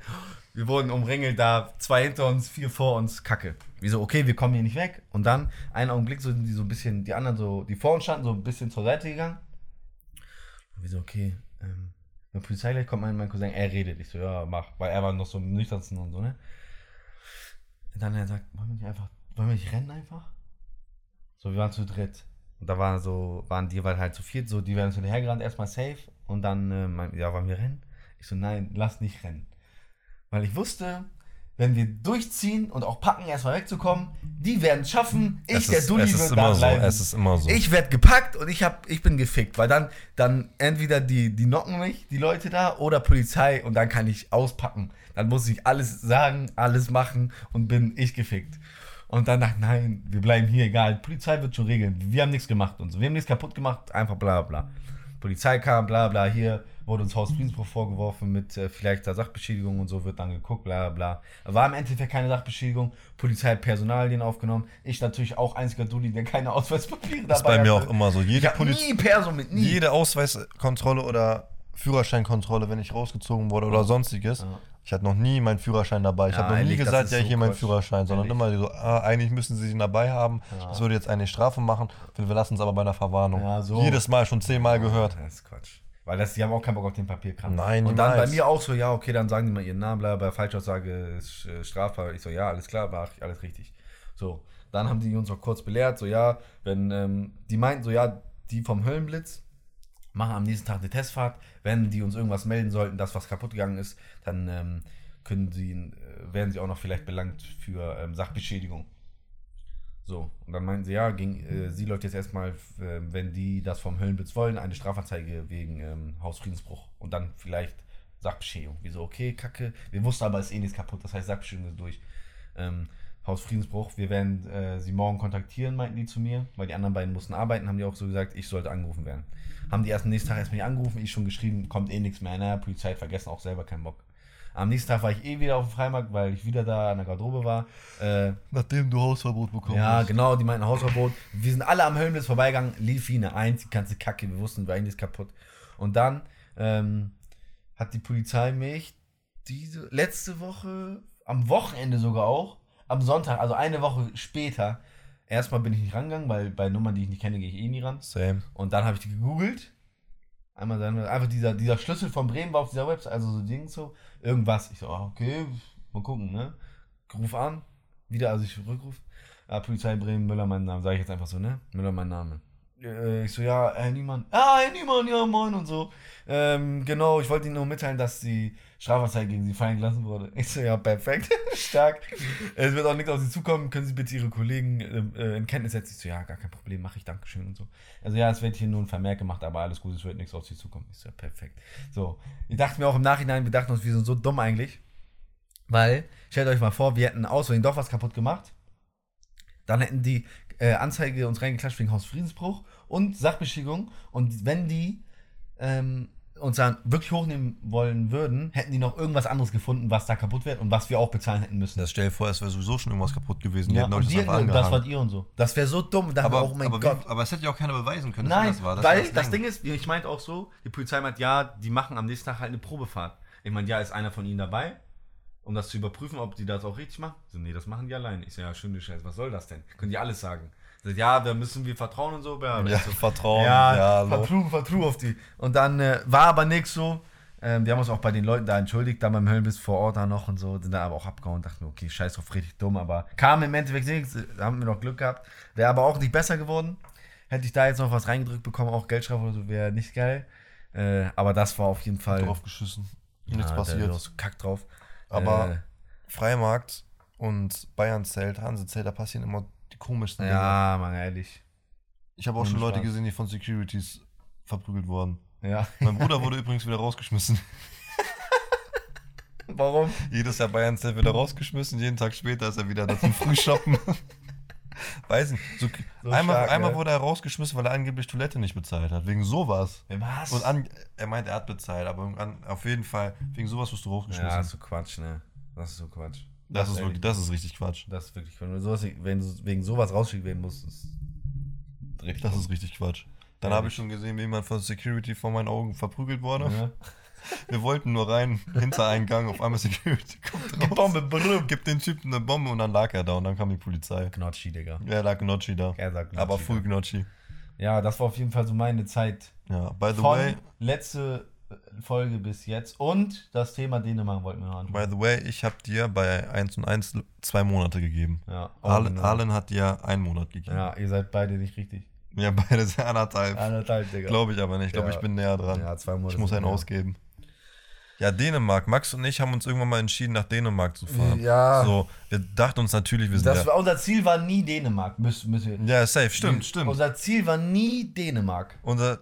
Wir wurden umringelt, da zwei hinter uns, vier vor uns, Kacke. Wieso, okay, wir kommen hier nicht weg. Und dann, einen Augenblick, so sind die so ein bisschen, die anderen so, die vor uns standen, so ein bisschen zur Seite gegangen. Und wir so, okay, ähm, die Polizei gleich kommt, mein, mein Cousin, er redet. Ich so, ja, mach. Weil er war noch so am nüchternsten und so, ne? Und dann er sagt, wollen wir nicht einfach, wollen wir nicht rennen einfach? So, wir waren zu dritt. Und da waren so, waren die halt zu viert, so, die werden uns hinterhergerannt, erstmal safe. Und dann, äh, mein, ja, wollen wir rennen? Ich so, nein, lass nicht rennen. Weil ich wusste, wenn wir durchziehen und auch packen, erstmal wegzukommen, die werden es schaffen. Ich, Es der ist- Dulli, es ist immer so, es ist immer so. Ich werde gepackt und ich, hab, ich bin gefickt, weil dann, dann entweder die, die knocken mich, die Leute da, oder Polizei und dann kann ich auspacken. Dann muss ich alles sagen, alles machen und bin ich gefickt. Und dann ich, nein, wir bleiben hier, egal. Polizei wird schon regeln. Wir haben nichts gemacht und so. Wir haben nichts kaputt gemacht, einfach bla bla. Polizei kam, bla bla, hier wurde uns Hausfriedensbruch vorgeworfen mit äh, vielleicht der Sachbeschädigung und so, wird dann geguckt, bla bla. War im Endeffekt keine Sachbeschädigung. Polizei hat Personalien aufgenommen. Ich natürlich auch einziger Dulli, der keine [laughs] Ausweispapiere dabei Das ist bei mir hatte. auch immer so. Jede, hab Poliz nie Perso mit, nie. jede Ausweiskontrolle oder Führerscheinkontrolle, wenn ich rausgezogen wurde oder sonstiges. Ja. Ich hatte noch nie meinen Führerschein dabei. Ich Ja, habe noch nie gesagt, ja, so hier mein. Führerschein, sondern Ehrlich. immer so, ah, eigentlich müssen sie ihn dabei haben. Ja. Das würde jetzt eine Strafe machen. Wir lassen es aber bei einer Verwarnung. Ja, so. Jedes Mal schon zehnmal gehört. Das ist Quatsch. Weil das, die haben auch keinen Bock auf den Papierkram. Nein, Und dann bei niemals. mir auch so, ja, okay, dann sagen die mal ihren Namen, bla, bei Falschaussage ist äh, strafbar. Ich so, ja, alles klar, war alles richtig. So, dann haben die uns auch kurz belehrt, so, ja, wenn, ähm, die meinten so, ja, die vom Höllenblitz machen am nächsten Tag eine Testfahrt. Wenn die uns irgendwas melden sollten, dass was kaputt gegangen ist, dann ähm, können sie, äh, werden sie auch noch vielleicht belangt für ähm, Sachbeschädigung. So, und dann meinten sie, ja, ging, äh, sie läuft jetzt erstmal, äh, wenn die das vom Höllenblitz wollen, eine Strafanzeige wegen ähm, Hausfriedensbruch und dann vielleicht Sachbeschädigung. Wieso, okay, kacke. Wir wussten aber, es ist eh nichts kaputt, das heißt, Sachbeschädigung ist durch. Ähm, Hausfriedensbruch, wir werden äh, sie morgen kontaktieren, meinten die zu mir, weil die anderen beiden mussten arbeiten, haben die auch so gesagt, ich sollte angerufen werden. Haben die erst am nächsten Tag erstmal angerufen, ich schon geschrieben, kommt eh nichts mehr, naja, Polizei hat vergessen, auch selber keinen Bock. Am nächsten Tag war ich eh wieder auf dem Freimarkt, weil ich wieder da an der Garderobe war. Äh, Nachdem du Hausverbot bekommen ja, hast. genau, die meinten Hausverbot. Wir sind alle am Höllenblitz vorbeigegangen, lief wie eine Eins, die ganze Kacke, wir wussten, wir eigentlich ist kaputt. Und dann ähm, hat die Polizei mich diese letzte Woche, am Wochenende sogar auch, am Sonntag, also eine Woche später, erstmal bin ich nicht rangegangen, weil bei Nummern, die ich nicht kenne, gehe ich eh nie ran. Same. Und dann habe ich die gegoogelt. Einmal dann, einfach dieser, dieser Schlüssel von Bremen war auf dieser Website, also so Ding so, irgendwas. Ich so, ah, okay, mal gucken, ne? Ruf an, wieder, also ich rückruf. Ah, Polizei Bremen, Müller mein Name, sage ich jetzt einfach so, ne? Müller mein Name. äh, ich so, ja, Herr Niemann. Ah, Herr Niemann, ja, moin und so. Ähm, genau, ich wollte Ihnen nur mitteilen, dass die Strafanzeige gegen Sie fallen gelassen wurde. Ich so, ja, perfekt, [laughs] stark. Es wird auch nichts auf Sie zukommen. Können Sie bitte Ihre Kollegen äh, in Kenntnis setzen? Ich so, ja, gar kein Problem, mache ich, Dankeschön und so. Also ja, es wird hier nur ein Vermerk gemacht, aber alles gut, es wird nichts auf Sie zukommen. Ich so, ja, perfekt. So, ich dachte mir auch im Nachhinein, wir dachten uns, wir sind so dumm eigentlich. Weil, stellt euch mal vor, wir hätten Versehen doch was kaputt gemacht. Dann hätten die äh, Anzeige uns reingeklatscht wegen Hausfriedensbruch und Sachbeschädigung. Und wenn die ähm, uns dann wirklich hochnehmen wollen würden, hätten die noch irgendwas anderes gefunden, was da kaputt wäre und was wir auch bezahlen hätten müssen. Das stell dir vor, es wäre sowieso schon irgendwas kaputt gewesen. Ja, hätten und die, einfach das wart ihr und so. Das wäre so dumm. Da aber, wir, oh mein aber, Gott. Wie, aber es hätte ja auch keiner beweisen können, dass Nein, das war. Das weil das Ding. Ist, ich meinte auch so, die Polizei meint, ja, die machen am nächsten Tag halt eine Probefahrt. Ich meine, ja, ist einer von ihnen dabei, um das zu überprüfen, ob die das auch richtig machen? So, nee, das machen die allein. Ich so, ja, schöne Scheiße, was soll das denn? Können die alles sagen? So, ja, da müssen wir vertrauen und so. Ja, Ja, so, Vertrauen. ja, Ja, hallo. vertrue, vertrue auf die. Und dann äh, war aber nichts so. Ähm, wir haben uns auch bei den Leuten da entschuldigt, da beim Höllenbiss vor Ort da noch und so, sind da aber auch abgehauen und dachten, okay, scheiß drauf, richtig dumm, aber kam im Endeffekt nichts, haben wir noch Glück gehabt. Wäre aber auch nicht besser geworden. Hätte ich da jetzt noch was reingedrückt bekommen, auch Geldstrafe oder so, wäre nicht geil. Äh, aber das war auf jeden Fall. drauf geschissen. Nichts Ja, passiert. Der ist kack drauf. Aber Äh, Freimarkt und Bayernzelt, Hansezelt, da passieren immer die komischsten Dinge. ja, man, ehrlich. Ich habe auch schon Leute Spaß. gesehen, die von Securities verprügelt wurden. Ja. Mein Bruder wurde [laughs] übrigens wieder rausgeschmissen. [laughs] Warum? Jedes Jahr Bayernzelt wieder rausgeschmissen, jeden Tag später ist er wieder da zum [laughs] Frühshoppen. Weiß nicht. So, So einmal stark, einmal wurde er rausgeschmissen, weil er angeblich Toilette nicht bezahlt hat. Wegen sowas. Was? Und an, er meint, er hat bezahlt, aber an, auf jeden Fall, wegen sowas wirst du rausgeschmissen. ja, ist so Quatsch, ne? Das ist so Quatsch. Das, ist ehrlich. wirklich, das ist richtig Quatsch. Das ist wirklich, wenn du, sowas, wenn du wegen sowas rausgeschickt werden musst, ist richtig. Das ist richtig Quatsch. Dann Ehrlich. habe ich schon gesehen, wie jemand von Security vor meinen Augen verprügelt wurde. Ja. [laughs] Wir wollten nur rein, Hintereingang, auf einmal Security kommt raus. Bombe, brrr. Gibt den Typen eine Bombe und dann lag er da und dann kam die Polizei. Knotschi, Digga. Ja, lag Gnocchi da. Er sagt Gnocchi, Aber full. Gnocchi. Ja, das war auf jeden Fall so meine Zeit. Ja, by the way, letzte Folge bis jetzt. Und das Thema Dänemark wollten wir hören. by the way, ich habe dir bei 1 und 1 zwei Monate gegeben. Ja, oh, Arlen, genau. Arlen hat dir einen Monat gegeben. Ja, ihr seid beide nicht richtig. Ja, beide sind anderthalb. Anderthalb, Digga. Glaube ich aber nicht. Ich glaube, Ja. ich bin näher dran. Ja, zwei Monate ich muss einen mehr. ausgeben. Ja, Dänemark. Max und ich haben uns irgendwann mal entschieden, nach Dänemark zu fahren. Ja. So, wir dachten uns natürlich, wir sind Das ja, unser Ziel war nie Dänemark. Müssen, müssen wir. ja, safe, stimmt, stimmt. Unser Ziel war nie Dänemark. Unser,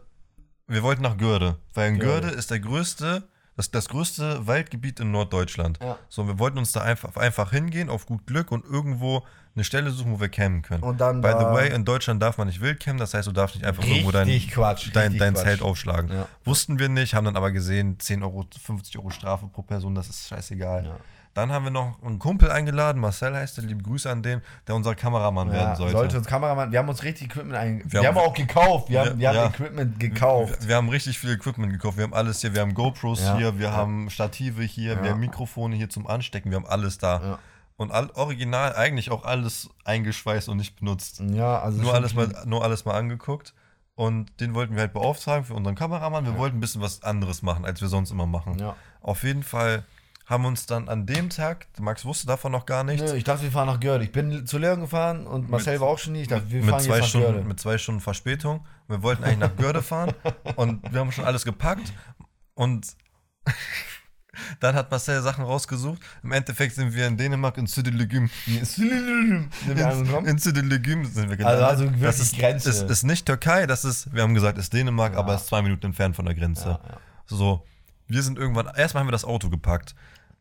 wir wollten nach Görde, weil in Görde, Görde. ist der größte, das, das größte Waldgebiet in Norddeutschland. Ja. So, wir wollten uns da einfach, einfach hingehen, auf gut Glück und irgendwo eine Stelle suchen, wo wir campen können. Und dann By the way, in Deutschland darf man nicht wild campen, das heißt, du darfst nicht einfach irgendwo dein, Quatsch, dein, dein Quatsch. Zelt aufschlagen. Ja. Wussten wir nicht, haben dann aber gesehen, 10 Euro, 50 Euro Strafe pro Person, das ist scheißegal. Ja. Dann haben wir noch einen Kumpel eingeladen, Marcel heißt der, liebe Grüße an den, der unser Kameramann werden Ja, sollte. sollte uns Kameramann, wir haben uns richtig Equipment ein, wir, Wir haben auch gekauft, wir haben, wir haben Ja. Equipment gekauft. Wir, wir haben richtig viel Equipment gekauft. Wir haben alles hier. Wir haben GoPros Ja. hier, wir Ja. haben Stative hier, Ja. wir haben Mikrofone hier zum Anstecken. Wir haben alles da. Ja. Und all, original eigentlich auch alles eingeschweißt und nicht benutzt. Ja, also Nur alles, mal, nur alles mal angeguckt. Und den wollten wir halt beauftragen für unseren Kameramann. Wir wollten ein bisschen was anderes machen, als wir sonst immer machen. Ja. Auf jeden Fall haben uns dann an dem Tag, Max wusste davon noch gar nichts, Nö, ich dachte, wir fahren nach Görde. Ich bin zu Leon gefahren und Marcel Mit- war auch schon nie. Ich dachte, wir mit fahren zwei, jetzt nach Stunden, Görde. mit zwei Stunden Verspätung. Wir wollten eigentlich nach Görde fahren [laughs] und wir haben schon alles gepackt und [laughs] dann hat Marcel Sachen rausgesucht. Im Endeffekt sind wir in Dänemark in Südelegüm. Angekommen? In Südelegüm sind wir gelandet. Also wirklich das ist, Grenze. Ist, ist nicht Türkei, das ist, wir haben gesagt, ist Dänemark, Ja. aber ist zwei Minuten entfernt von der Grenze. Ja, ja. So, wir sind irgendwann, erstmal haben wir das Auto gepackt.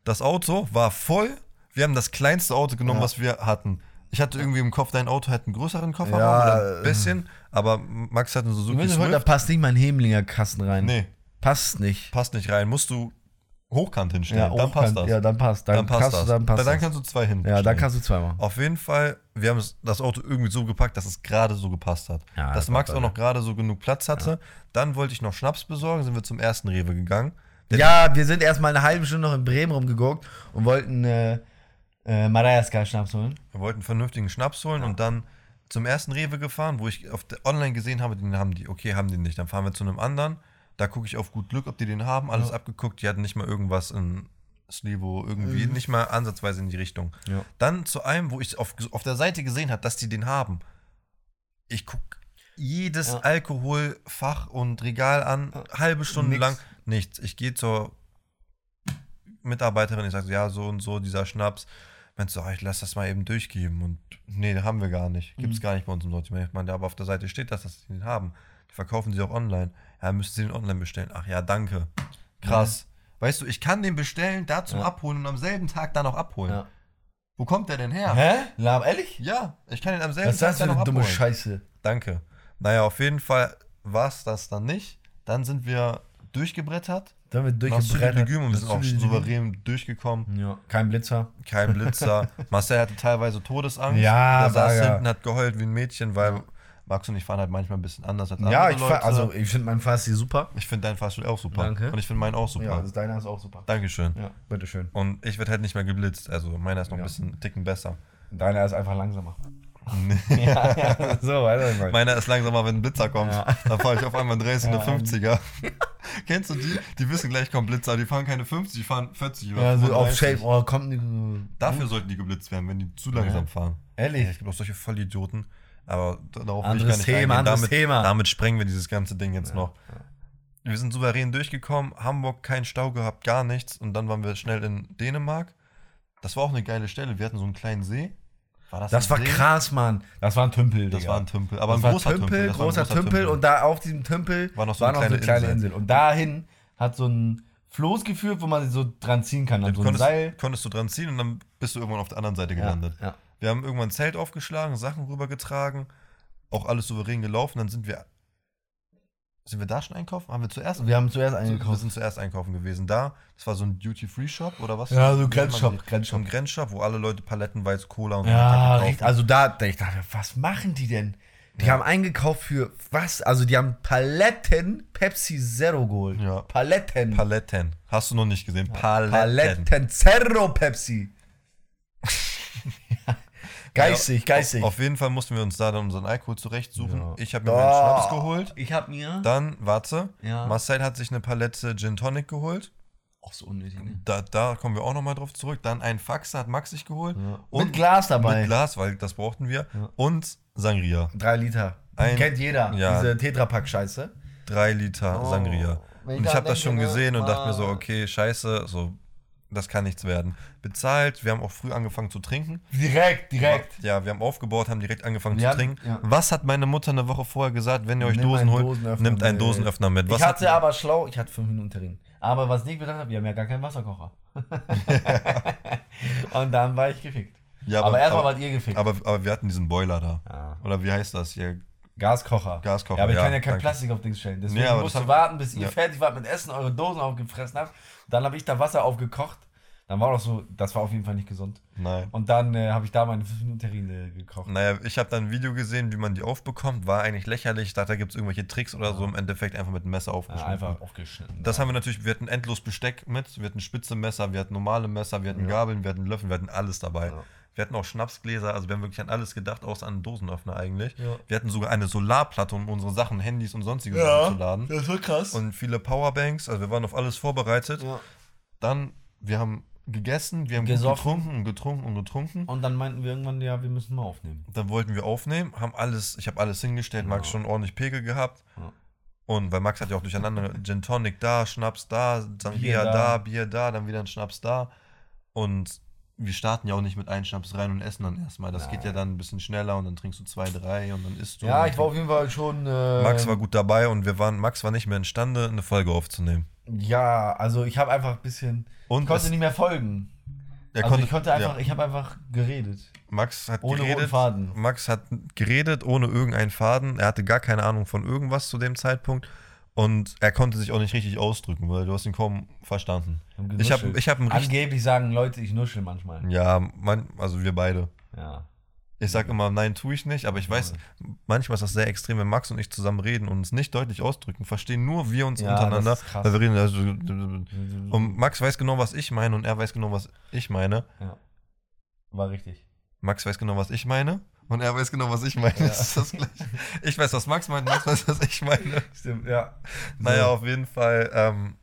Das Auto war voll. Wir haben das kleinste Auto genommen, Ja. was wir hatten. Ich hatte irgendwie im Kopf, dein Auto hat einen größeren Kofferraum Ja, oder äh, ein bisschen, aber Max hat einen Du Suzuki heute, da Swift. passt nicht mein Hemlinger Kasten rein. Nee, Passt nicht. passt nicht rein. Musst du hochkant hinstellen, Ja, dann passt hochkant. das. Ja, dann passt. Dann, dann passt passt das. Dann passt dann, kannst du zwei hin. ja, dann kannst du zweimal. Auf jeden Fall, wir haben das Auto irgendwie so gepackt, dass es gerade so gepasst hat. Ja, dass das Max auch noch gerade so genug Platz hatte. Dann wollte ich noch Schnaps besorgen, sind wir zum ersten Rewe gegangen. Ja, wir sind erstmal eine halbe Stunde noch in Bremen rumgeguckt und wollten äh, äh, Madagascar Schnaps holen. Wir wollten einen vernünftigen Schnaps holen und dann zum ersten Rewe gefahren, wo ich auf der, online gesehen habe, den haben die. Okay, haben die nicht. Dann fahren wir zu einem anderen. Da gucke ich auf gut Glück, ob die den haben. Alles abgeguckt. Die hatten nicht mal irgendwas in Slivo, irgendwie nicht mal ansatzweise in die Richtung. Ja. Dann zu einem, wo ich auf, auf der Seite gesehen habe, dass die den haben. Ich guck, jedes Ja. Alkoholfach und Regal an, halbe Stunde Nix. lang, nichts. Ich gehe zur Mitarbeiterin, ich sage, ja, so und so, dieser Schnaps. Meint so, ah, ich lass das mal eben durchgeben. Und nee, haben wir gar nicht. Gibt's Mhm. gar nicht bei uns im Sortiment. Ich meine, aber auf der Seite steht das, dass sie den haben. Die verkaufen sie auch online. Ja, müssen sie den online bestellen. Ach ja, danke. Krass. Weißt du, ich kann den bestellen, da zum Ja. Abholen und am selben Tag dann auch abholen. Ja. Wo kommt der denn her? Hä? Lab, ehrlich? Ja, ich kann den am selben Was ist Tag das für dann eine noch dumme abholen. Scheiße? Danke. Naja, auf jeden Fall war es das dann nicht. Dann sind wir durchgebrettert. Da wird Nach durchgebrettert. Südligüm und wir sind auch souverän durchgekommen. Ja, kein Blitzer. Kein [laughs] Blitzer. Marcel hatte teilweise Todesangst. Ja, Der saß ja. hinten, hat geheult wie ein Mädchen, weil Max und ich fahren halt manchmal ein bisschen anders als Ja, andere ich, Leute. also, ich finde meinen Fahrstil super. ich finde deinen Fahrstuhl auch super. Danke. Und ich finde meinen auch super. Ja, das deiner ist auch super. Dankeschön. Ja, bitteschön. Und ich werde halt nicht mehr geblitzt. Also meiner ist noch Ja. ein bisschen einen Ticken besser. Deiner ist einfach langsamer. [laughs] ja, ja, so, weiter mal. Meiner ist langsamer, wenn ein Blitzer kommt. Ja. Da fahre ich auf einmal 30 [laughs] Ja. eine 50er. [laughs] Kennst du die? Die wissen gleich kommt Blitzer. Die fahren keine 50, die fahren 40 oder Ja, so auf 35. Shape, oh, kommt nicht. so- Dafür sollten die geblitzt werden, wenn die zu langsam fahren. Ehrlich? Es gibt auch solche Vollidioten. Aber darauf Anderes will ich gar nicht Thema, anderes damit, Thema. damit sprengen wir dieses ganze Ding jetzt noch. Wir sind souverän durchgekommen, Hamburg keinen Stau gehabt, gar nichts. Und dann waren wir schnell in Dänemark. Das war auch eine geile Stelle. Wir hatten so einen kleinen See. War das Das war See? krass, Mann. Das war ein Tümpel, Das Digga. war ein Tümpel. Aber Das ein war großer Tümpel. War ein großer großer Tümpel, und da auf diesem Tümpel War noch so eine kleine Insel. Und dahin hat so ein Floß geführt, wo man sich so dran ziehen kann. Dann so ein konntest, Seil. konntest du dran ziehen und dann bist du irgendwann auf der anderen Seite gelandet. Ja, ja. Wir haben irgendwann ein Zelt aufgeschlagen, Sachen rübergetragen, auch alles souverän gelaufen. Dann sind wir. Sind wir da schon einkaufen? Haben wir zuerst Wir haben zuerst Wir eingekauft. sind zuerst einkaufen gewesen. Da, das war so ein Duty-Free-Shop oder was? Ja, so ein Grenzshop? Grenzshop. Ein Grenzshop, wo alle Leute palettenweise Cola und Ja, richtig. Also da, da, ich dachte, was machen die denn? Die haben eingekauft für was? Also die haben Paletten Pepsi Zero geholt. Ja. Paletten. Paletten. Hast du noch nicht gesehen? Paletten. Paletten Zero Pepsi. Geistig, geistig. Auf jeden Fall mussten wir uns da dann unseren Alkohol zurechtsuchen. Ja. Ich habe mir Oh, meinen Schnaps geholt. Ich hab mir. Dann, warte, Ja. Marcel hat sich eine Palette Gin Tonic geholt. Auch so unnötig, ne? Da, da kommen wir auch nochmal drauf zurück. Dann ein Faxe hat Max sich geholt. Und mit Glas dabei. Mit Glas, weil das brauchten wir. Ja. Und Sangria. Drei Liter. Ein- Kennt jeder. Ja. Diese Tetrapack-Scheiße. Drei Liter Oh. Sangria. Und ich habe das schon ne, gesehen und dachte mir so, Mann. okay, scheiße, so, das kann nichts werden. Bezahlt, wir haben auch früh angefangen zu trinken. Direkt, direkt. Ja, wir haben aufgebaut, haben direkt angefangen Ja, zu trinken. ja. Was hat meine Mutter eine Woche vorher gesagt, wenn ihr euch Nimm Dosen holt, nimmt einen. Dosenöffner mit. Was ich hatte hat, aber schlau, ich hatte fünf Minuten Termin. Aber was ich bedacht habe, wir haben ja gar keinen Wasserkocher. [laughs] und dann war ich gefickt. ja, aber, erstmal aber, wart ihr gefickt. aber, aber wir hatten diesen Boiler da. Ja. Oder wie heißt das hier? Gaskocher. Gaskocher, Ja, aber ich ja, kann ja kein danke. Plastik auf Dings stellen. Deswegen aber musst du warten, bis ihr ja. fertig wart mit Essen, eure Dosen aufgefressen habt. Dann habe ich da Wasser aufgekocht. Dann war doch so, das war auf jeden Fall nicht gesund. Nein. Und dann äh, habe ich da meine 5 Minuten Terrine gekocht. Naja, ich habe dann ein Video gesehen, wie man die aufbekommt. War eigentlich lächerlich. Ich dachte, da gibt es irgendwelche Tricks oder so. Im Endeffekt einfach mit dem Messer Ja, aufgeschnitten. einfach aufgeschnitten. Das haben wir natürlich, wir hatten endlos Besteck mit, wir hatten spitze Messer, wir hatten normale Messer, wir hatten Ja. Gabeln, wir hatten Löffel, wir hatten alles dabei. Ja. Wir hatten auch Schnapsgläser, also wir haben wirklich an alles gedacht, außer an einen Dosenöffner eigentlich. Ja. Wir hatten sogar eine Solarplatte, um unsere Sachen, Handys und sonstige Sachen zu laden. das war krass. Und viele Powerbanks, also wir waren auf alles vorbereitet. ja. Dann, wir haben gegessen, wir haben getrunken und getrunken und getrunken. Und dann meinten wir irgendwann, ja, wir müssen mal aufnehmen. Dann wollten wir aufnehmen, haben alles, ich habe alles hingestellt, Max Ja. schon ordentlich Pegel gehabt. Ja. Und weil Max hat ja auch durcheinander [laughs] Gin Tonic da, Schnaps da, Sangria da. da. Bier da, dann wieder ein Schnaps da. Und wir starten ja auch nicht mit einem Schnaps rein und essen dann erstmal. Das geht ja Nein. dann ein bisschen schneller und dann trinkst du zwei, drei und dann isst du. Ja, ich war auf jeden Fall schon. Äh, Max war gut dabei und wir waren, Max war nicht mehr imstande, eine Folge aufzunehmen. Ja, also ich habe einfach ein bisschen. Und Ich konnte nicht mehr folgen. also ich konnte einfach, ja, ich habe einfach geredet. Max hat ohne geredet. Faden. Max hat geredet ohne irgendeinen Faden. Er hatte gar keine Ahnung von irgendwas zu dem Zeitpunkt. Und er konnte sich auch nicht richtig ausdrücken, weil du hast ihn kaum verstanden. Ich habe ich hab. Angeblich sagen Leute, ich nuschel manchmal. Ja, man, also wir beide. Ja. Ich sag immer, nein, tue ich nicht, aber ich weiß, manchmal ist das sehr extrem, wenn Max und ich zusammen reden und uns nicht deutlich ausdrücken, verstehen nur wir uns Ja, untereinander, weil wir reden. Also, und Max weiß genau, was ich meine und er weiß genau, was ich meine. ja. War richtig. Max weiß genau, was ich meine und er weiß genau, was ich meine. Das [laughs] ist das Gleiche. Ich weiß, was Max meint, Max weiß, was ich meine. Stimmt, ja. Naja, auf jeden Fall. Ähm,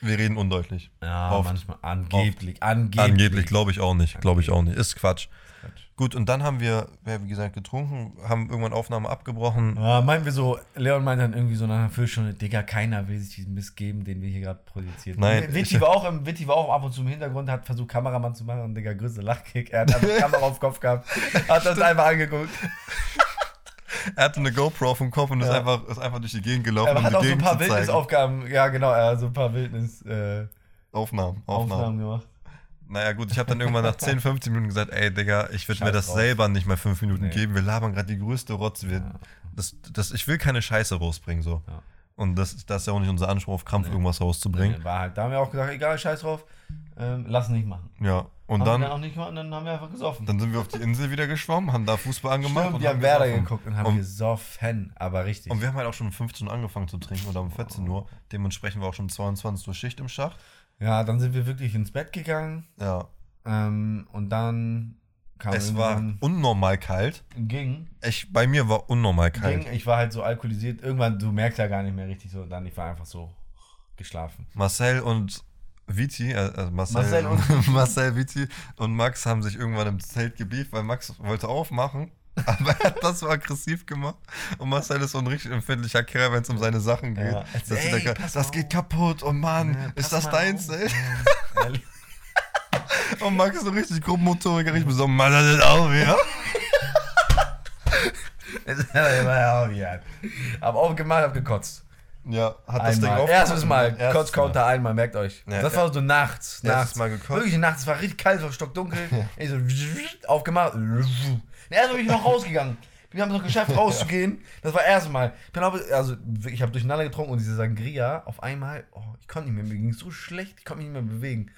wir reden undeutlich. Ja, Oft. manchmal. Angeblich. Angeblich. Angeblich, glaube ich auch nicht. Glaube ich auch nicht. Ist Quatsch. Gut, und dann haben wir, ja, wie gesagt, getrunken, haben irgendwann Aufnahme abgebrochen. Ja, meinen wir so, Leon meint dann irgendwie so nach einer Viertelstunde, Digga, keiner will sich diesen Mist geben, den wir hier gerade produziert Nein, Vitti ich- war, auch im, Vitti war auch ab und zu im Hintergrund, hat versucht, Kameramann zu machen und Digga, größte Lachkick. Er hat einfach die Kamera auf den Kopf gehabt, hat uns einfach angeguckt. Er hatte eine GoPro auf dem Kopf und ist, Ja. einfach, ist einfach durch die Gegend gelaufen, Er um hat auch so ein Gegend paar. Wildnisaufgaben, ja genau, er hat so ein paar Wildnisaufnahmen äh, Aufnahmen, Aufnahmen. Aufnahmen gemacht. Naja gut, ich habe dann irgendwann nach 10, 15 [laughs] Minuten gesagt, ey Digga, ich würde mir das drauf. selber nicht mal 5 Minuten Nee. geben. Wir labern gerade die größte Rotze. Wir, Ja. das, das, ich will keine Scheiße rausbringen so. Ja. Und das, das ist ja auch nicht unser Anspruch, auf Krampf Nee. irgendwas rauszubringen. War halt, da haben wir auch gesagt, egal, scheiß drauf, ähm, lass nicht machen. Ja, und haben dann, wir dann auch nicht dann haben wir einfach gesoffen. dann sind wir auf die Insel wieder geschwommen, haben da Fußball angemacht. Stimmt, und wir haben Werder gesoffen. geguckt und haben Und- gesoffen, aber richtig. Und wir haben halt auch schon um 15 Uhr angefangen zu trinken oder um 14 Uhr. Dementsprechend war auch schon 22 Uhr Schicht im Schacht. Ja, dann sind wir wirklich ins Bett gegangen. Ja, ähm, und dann kam es war unnormal kalt. ging, Ich, bei mir war unnormal kalt. ging, ich war halt so alkoholisiert, irgendwann, du merkst ja gar nicht mehr richtig so, dann ich war einfach so geschlafen. Marcel und Viti, äh, Marcel, Marcel und [laughs] Marcel, Viti und Max haben sich irgendwann im Zelt gebieft, weil Max wollte aufmachen, [laughs] aber er hat das so aggressiv gemacht. Und Marcel ist so ein richtig empfindlicher Kerl, wenn es um seine Sachen geht. Ja. Das, Ey, pass das auf. geht kaputt und Mann, Ja, ist das mal dein auf. Zelt? [laughs] Ja. Und Max ist so richtig Gruppenmotoriker, richtig besonnen. Mann, das ist auch ja. [laughs] Hab aufgemacht, hab gekotzt. Ja, hat das Ding Einmal. aufgemacht. Erstes Mal, Erstes Kotzcounter einmal, merkt euch. Ja, das ja. war so nachts. Nachts. Mal gekotzt. Wirklich nachts, es war richtig kalt, es war stockdunkel. Ich so aufgemacht. Erst bin ich noch rausgegangen. Wir haben es noch geschafft, rauszugehen. Das war das erste Mal. Ich also, ich habe durcheinander getrunken und diese Sangria auf einmal, oh, ich konnte nicht mehr, mir ging es so schlecht, ich konnte mich nicht mehr bewegen.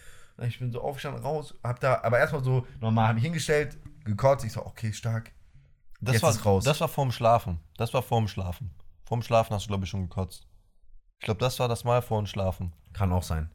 Ich bin so aufgestanden, raus, hab da, aber erstmal so normal, hab mich hingestellt, gekotzt, ich so, okay, stark. Das Jetzt war, ist raus. Das war vorm Schlafen. Das war vorm Schlafen. Vorm Schlafen hast du, glaube ich, schon gekotzt. Ich glaube, das war das Mal vor dem Schlafen. Kann auch sein.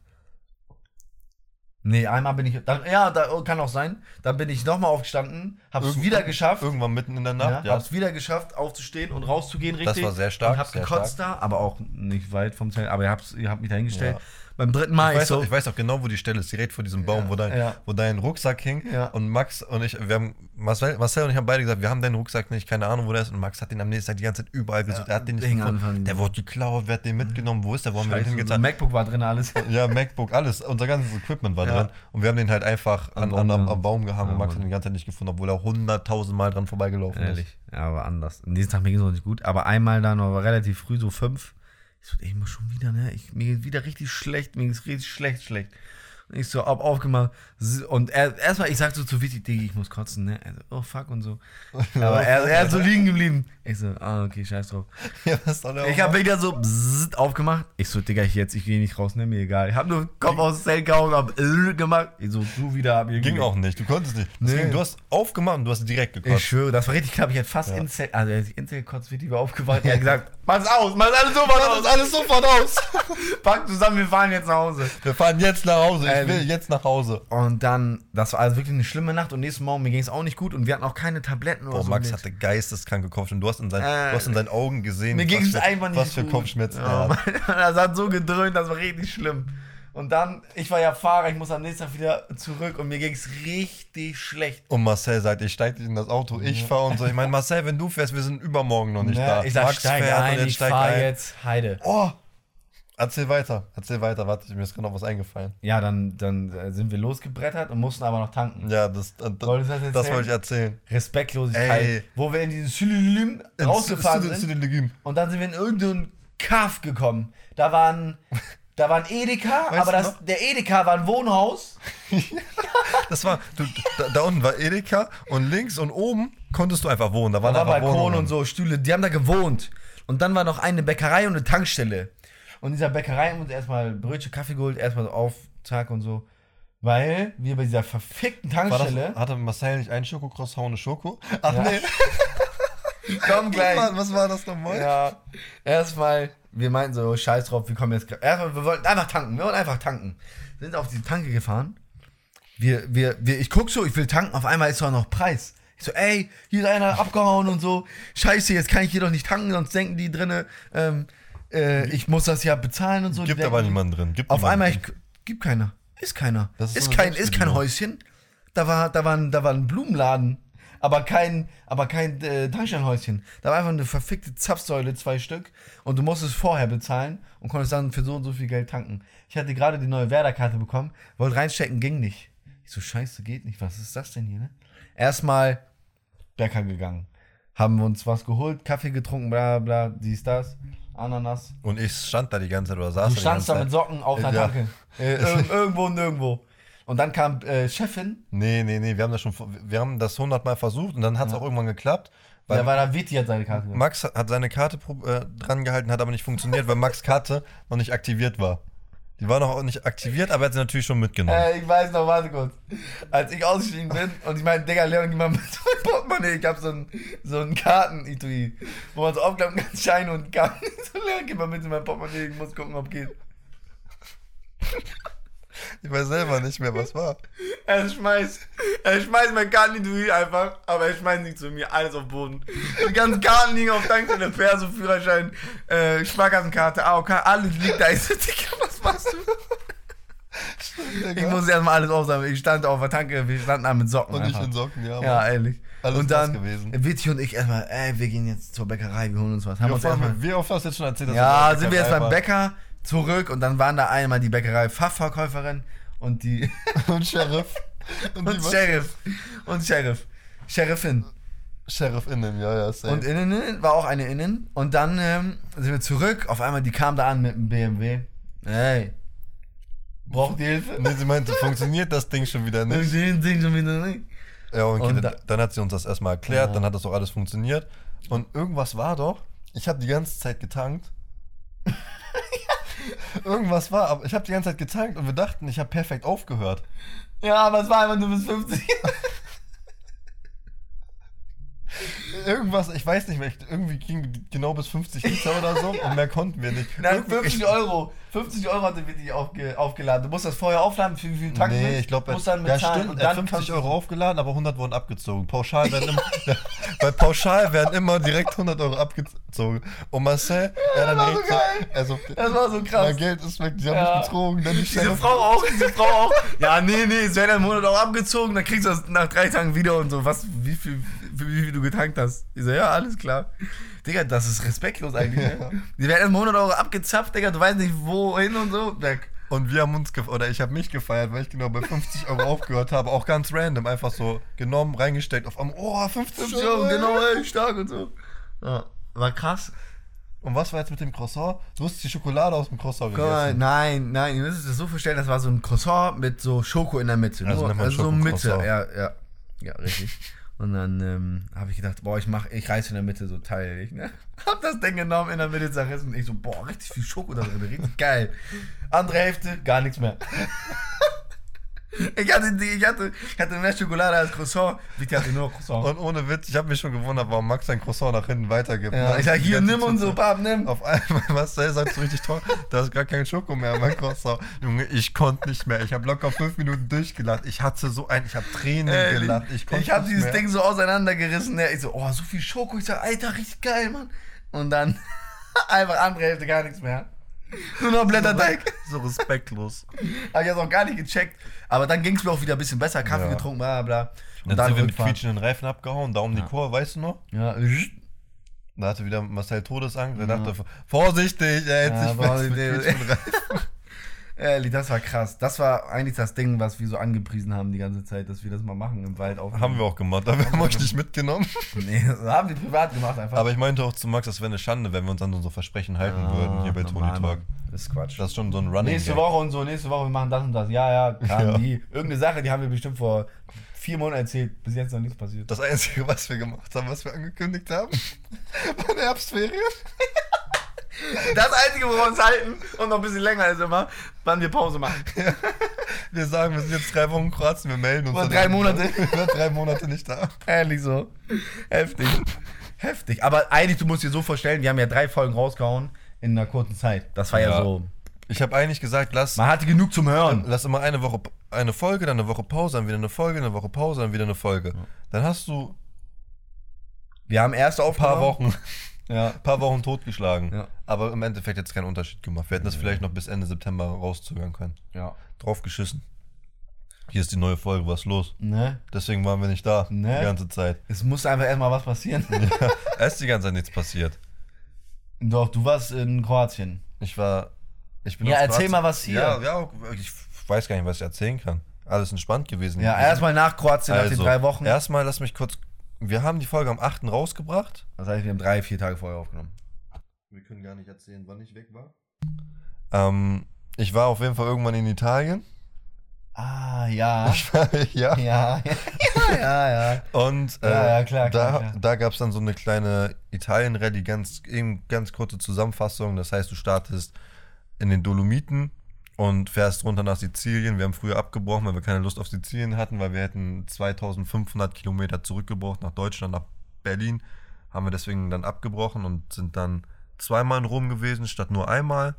Nee, einmal bin ich. Dann, ja, da, kann auch sein. Dann bin ich nochmal aufgestanden, hab's Irgend- wieder geschafft. Irgendwann mitten in der Ja, Nacht, ja. Hab's wieder geschafft, aufzustehen und rauszugehen, richtig. war sehr stark, Und hab gekotzt da, aber auch nicht weit vom Zelt. Aber ihr, habt's, ihr habt mich da hingestellt. Beim dritten Mal Ich weiß, ich so. auch, ich weiß auch genau, wo die Stelle ist, direkt vor diesem Baum, Ja, wo, dein, ja. wo dein Rucksack hing. Ja. Und Max und ich, wir haben, Marcel, Marcel und ich haben beide gesagt, wir haben deinen Rucksack nicht, keine Ahnung, wo der ist. Und Max hat den am nächsten Tag die ganze Zeit überall gesucht. er hat den nicht gefunden. Der wurde geklaut, wer hat den mitgenommen, wo ist der, wo haben wir den ein MacBook war drin, alles. [laughs] Ja, MacBook, alles, unser ganzes Equipment war drin. Und wir haben den halt einfach Am an, Baum an, am, Baum gehangen und Max hat den die ganze Zeit nicht gefunden, obwohl er hunderttausend Mal dran vorbeigelaufen ist. Ehrlich. Ja, aber anders. An diesem Tag mir ging es noch nicht gut. Aber einmal dann aber relativ früh, so fünf. Ich so, ey, muss schon wieder, ne? Ich, mir geht wieder richtig schlecht. Mir geht's richtig schlecht, schlecht. Und ich so, ab, aufgemacht. Und er, erstmal, ich sag so zu Vitti, Digga, ich muss kotzen, ne? Er so, oh fuck und so. [laughs] Aber er, er ist so liegen geblieben. Ich so, ah, okay, scheiß drauf. [laughs] Ja, was soll er Ich hab wieder so bzzzt aufgemacht. Ich so, Digga, ich jetzt, ich gehe nicht raus, ne? Mir egal. Ich hab nur Kopf aus dem Zelt gehauen, hab äh, gemacht. Ich so, du wieder, hab Ging auch nicht, du konntest nicht. Deswegen, Nee. du hast aufgemacht und du hast direkt gekotzt. Ich schwöre, das war richtig knapp. Ich hätte fast ins Zelt, also als ich ins Zelt kurz Vitti war aufgewacht. Er hat [laughs] gesagt, mach's aus, mach's alles sofort aus. alles sofort aus. [laughs] Pack zusammen, wir fahren jetzt nach Hause. Wir fahren jetzt nach Hause. Ich Ehrlich. will jetzt nach Hause. Und dann, das war also wirklich eine schlimme Nacht und nächsten Morgen, mir ging es auch nicht gut und wir hatten auch keine Tabletten oder Boah, so. Max mit. hatte geisteskranke Kopfschmerzen. Du hast in, sein, Äh, du hast in seinen Augen gesehen, Mir was ging es für- einfach nicht was für gut. Kopfschmerzen ja, er hat. [laughs] Das hat so gedröhnt, das war richtig schlimm. Und dann, ich war ja Fahrer, ich muss am nächsten Tag wieder zurück und mir ging es richtig schlecht. Und Marcel sagt, ich steig nicht in das Auto, ich fahr und so. Ich meine, Marcel, wenn du fährst, wir sind übermorgen noch nicht Ne? da. Ich sag, steig fährt und ein, jetzt ich steig fahr ein. jetzt Heide. Oh! Erzähl weiter, erzähl weiter. Warte, mir ist gerade noch was eingefallen. Ja, dann, dann äh, sind wir losgebrettert und mussten aber noch tanken. Ja, das, das, Wolltest du das das, erzählen? wollte ich erzählen. Respektlosigkeit. Ey. Wo wir in diesen Synonym rausgefahren sind. Und dann sind wir in irgendeinen Kaff gekommen. Da waren, [laughs] da war ein Edeka, Weißt aber das, der Edeka war ein Wohnhaus. [laughs] Das war, du, da, da unten war Edeka und links und oben konntest du einfach wohnen. Da waren Da war Balkon Wohnungen. und so, Stühle, die haben da gewohnt. Und dann war noch eine Bäckerei und eine Tankstelle. Und in dieser Bäckerei haben wir uns erstmal Brötchen, Kaffee geholt, erstmal so auf, zack und so. Weil wir bei dieser verfickten Tankstelle. das, hatte Marcel nicht einen Schokocroissant und eine Schoko? Ach Ja. nee. [laughs] Komm [laughs] Was gleich. war, was war das nochmal? Ja, erstmal, wir meinten so, scheiß drauf, wir kommen jetzt. Erstmal, wir wollten einfach tanken, wir wollten einfach tanken. Sind auf die Tanke gefahren. Wir, wir, wir, ich guck so, ich will tanken, auf einmal ist doch noch Preis. Ich so, ey, hier ist einer abgehauen und so. Scheiße, jetzt kann ich hier doch nicht tanken, sonst denken die drinne, ähm, äh, ich muss das ja bezahlen und so. Gibt aber niemanden drin. Gibt Auf einmal, ich, gibt keiner. Ist keiner. Das ist ist, so kein, ist kein. Häuschen. Da war, da war, ein, da war ein Blumenladen. aber kein, aber kein äh, Tankstellenhäuschen. Da war einfach eine verfickte Zapfsäule, zwei Stück. Und du musstest vorher bezahlen und konntest dann für so und so viel Geld tanken. Ich hatte gerade die neue Werder-Karte bekommen, wollte reinstecken, ging nicht. Ich so, scheiße, geht nicht. Was ist das denn hier, ne? Erstmal Bäcker gegangen. Haben wir uns was geholt, Kaffee getrunken, bla bla, dies, das, Ananas. Und ich stand da die ganze Zeit oder saß Du die standst da mit. Socken auf der Ja. Tanke. Ir [laughs] irgendwo, nirgendwo. Und dann kam äh, Chefin, Nee, nee, nee, wir haben das schon, wir haben das hundertmal versucht und dann hat es auch irgendwann geklappt. Weil da war da Vitti hat seine Karte. Max hat seine Karte äh, dran gehalten, hat aber nicht funktioniert, weil Max Karte noch nicht aktiviert war. Die war noch nicht aktiviert, aber er hat sie natürlich schon mitgenommen. Äh, ich weiß noch, warte kurz. Als ich ausgestiegen bin und ich meine, Digga, Leon, gib mal mit [laughs] meinem Portemonnaie. Ich hab so ein, so ein Karten-Etui, wo man so aufklappen kann, Scheine und Karten. [laughs] So, Leon, gib mal mit in mein Portemonnaie, ich muss gucken, ob geht. Ich weiß selber nicht mehr, was war. Er schmeißt, er schmeißt mein Kartenetui einfach, aber er schmeißt nicht zu mir, alles auf den Boden. Die ganzen Karten liegen auf Tankstelle, Perso, Führerschein, äh, Sparkassenkarte, AOK, alles liegt da. Ich so, Digga, was machst du? Ich muss erstmal alles aufsammeln. Ich stand auf der Tanke, wir standen da mit Socken. Und ich einfach. in Socken, ja. Ja, ehrlich. Alles und dann gewesen. Vitti und ich erstmal, ey, wir gehen jetzt zur Bäckerei, wir holen uns was. Haben Wie oft, erstmal, wie oft hast du jetzt schon erzählt, dass ja, sind wir jetzt beim? Bäcker zurück und dann waren da einmal die Bäckerei Fachverkäuferin und die [laughs] Und Sheriff. [laughs] Und, und was? Sheriff und Sheriff. Sheriffin. Sheriff innen, ja, ja, safe. Und innen war auch eine innen. Und dann ähm, sind wir zurück. Auf einmal, die kam da an mit dem BMW. Ey. Braucht ihr Hilfe? nee, sie meinte, funktioniert das Ding schon wieder nicht. Den Ding schon wieder nicht. Ja, und, Und dann, da- dann hat sie uns das erstmal erklärt, Ja. dann hat das auch alles funktioniert. Und irgendwas war doch, ich habe die ganze Zeit getankt. [laughs] irgendwas war, aber ich habe die ganze Zeit getankt und wir dachten, ich habe perfekt aufgehört. Ja, aber es war einfach nur bis 50. [laughs] Irgendwas, ich weiß nicht mehr, ich- irgendwie ging genau bis 50 Liter oder so und mehr konnten wir nicht. Nein, Irgendwie- 50 Euro. 50 Euro hatte Vitti aufge, aufgeladen. Du musst das vorher aufladen, für wie viel Tanken Nee, willst. ich glaube, dann ja stimmt, und er hat dann 50 kannst Euro aufgeladen, aber 100 wurden abgezogen. Pauschal werden immer, [laughs] bei Pauschal werden immer direkt 100 Euro abgezogen. Und Marcel, er dann war direkt so also, Das war so krass. mein Geld ist weg, die haben Ja. mich betrogen, dann die Diese Frau auch, diese Frau auch. Ja, nee, nee, es werden einen Monat auch abgezogen, dann kriegst du das nach drei Tagen wieder und so. Was, wie viel, wie, wie viel du getankt hast. Ich so, ja, alles klar. Digga, das ist respektlos eigentlich, ne? [laughs] Die werden einen Monat Euro abgezapft, Digga, du weißt nicht wohin und so. Weg. Und wir haben uns, gef oder ich habe mich gefeiert, weil ich genau bei 50 Euro aufgehört habe. Auch ganz random, einfach so genommen, reingesteckt, auf einmal, oh, 50 50 Euro. Genau, ey, stark und so. Ja, war krass. Und was war jetzt mit dem Croissant? Du hast die Schokolade aus dem Croissant gegessen. nein, nein, ihr müsst es das so vorstellen, das war so ein Croissant mit so Schoko in der Mitte. Also Nur, also so Mitte, ja, ja. Ja, richtig. Und dann ähm, habe ich gedacht, boah, ich mach, ich reiße in der Mitte so teilig, ne? [laughs] Hab das Ding genommen, in der Mitte zerrissen. Ich so, boah, richtig viel Schoko da drin, richtig geil. Andere Hälfte, gar nichts mehr. [laughs] Ich hatte, ich hatte, ich hatte mehr Schokolade als Croissant. Vicky hatte nur Croissant. Und ohne Witz, ich habe mich schon gewundert, warum Max sein Croissant nach hinten weitergibt. ja, ich sag, hier, nimm und so, Pap, nimm. Auf einmal, [laughs] Marcel sagt so richtig toll, da ist gar kein Schoko mehr, mein Croissant. Junge, ich konnte nicht mehr. Ich habe locker fünf Minuten durchgelacht. Ich hatte so ein, ich habe Tränen Ey, gelacht. Ich, ich habe dieses mehr. Ding so auseinandergerissen. Ne? Ich so, oh, so viel Schoko. Ich sag, Alter, richtig geil, Mann. Und dann [laughs] einfach andere Hälfte gar nichts mehr. Nur noch Blätterteig. So respektlos. Hab ich jetzt auch gar nicht gecheckt. Aber dann ging es mir auch wieder ein bisschen besser. Kaffee Ja. getrunken, bla bla. Und dann sind wir mit quietschenden Reifen abgehauen, da um die Kurve, weißt du noch? Ja, Da hatte wieder Marcel Todesangst. Er dachte, vorsichtig, er hält Ja, sich fest mit quietschenden Reifen. [laughs] ehrlich, das war krass. Das war eigentlich das Ding, was wir so angepriesen haben die ganze Zeit, dass wir das mal machen im Wald. Auf Haben wir auch gemacht, aber wir haben euch nicht mitgenommen. Nee, das haben wir privat gemacht einfach. Aber ich meinte auch zu Max, das wäre eine Schande, wenn wir uns an unsere Versprechen halten würden hier bei Tony Talk. Das ist Quatsch. Das ist schon so ein Running Nächste. Woche und so, nächste Woche, wir machen das und das. Ja, ja, kam Ja. die. Irgendeine Sache, die haben wir bestimmt vor vier Monaten erzählt. Bis jetzt noch nichts passiert. Das Einzige, was wir gemacht haben, was wir angekündigt haben, [laughs] waren Herbstferien. Das Einzige, wo wir uns halten und noch ein bisschen länger ist immer, wann wir Pause machen. [laughs] Wir sagen, wir sind jetzt drei Wochen in Kroatien, wir melden uns. Dann drei irgendwann. Monate. [laughs] Wir waren drei Monate nicht da. Ehrlich so. Heftig. Heftig. Aber eigentlich, du musst dir so vorstellen, wir haben ja drei Folgen rausgehauen in einer kurzen Zeit. Das war ja, Ja. so. Ich habe eigentlich gesagt, lass, Man hatte genug zum Hören. lass immer eine Woche eine Folge, dann eine Woche Pause, dann wieder eine Folge, eine Woche Pause, dann wieder eine Folge. Dann hast du Wir haben erst ein paar Wochen, Ja. paar Wochen totgeschlagen. Ja. Aber im Endeffekt jetzt keinen Unterschied gemacht. Wir hätten das vielleicht noch bis Ende September rauszögern können. Ja. Drauf geschissen. Hier ist die neue Folge, was los? Ne? Deswegen waren wir nicht da Ne? die ganze Zeit. Es muss einfach erstmal was passieren. [laughs] Es ist die ganze Zeit nichts passiert. Doch, du warst in Kroatien. Ich war. Ich bin Ja, erzähl Kroatien- mal was hier. Ja, ja, ich weiß gar nicht, was ich erzählen kann. Alles entspannt gewesen. Ja, erstmal nach Kroatien, nach den drei Wochen. Also, Erstmal lass mich kurz. Wir haben die Folge am 8. rausgebracht. Das heißt, wir haben drei, vier Tage vorher aufgenommen. Wir können gar nicht erzählen, wann ich weg war. Ähm, ich war auf jeden Fall irgendwann in Italien. Ah, ja. [laughs] War, ja. Ja, [laughs] ja, ja, ja. [laughs] Und äh, Ja, ja, klar, da, klar, klar. da gab es dann so eine kleine Italien-Rallye, ganz, eben ganz kurze Zusammenfassung. Das heißt, du startest in den Dolomiten und fährst runter nach Sizilien. Wir haben früher abgebrochen, weil wir keine Lust auf Sizilien hatten, weil wir hätten 2500 Kilometer zurückgebraucht nach Deutschland, nach Berlin. Haben wir deswegen dann abgebrochen und sind dann zweimal in Rom gewesen, statt nur einmal.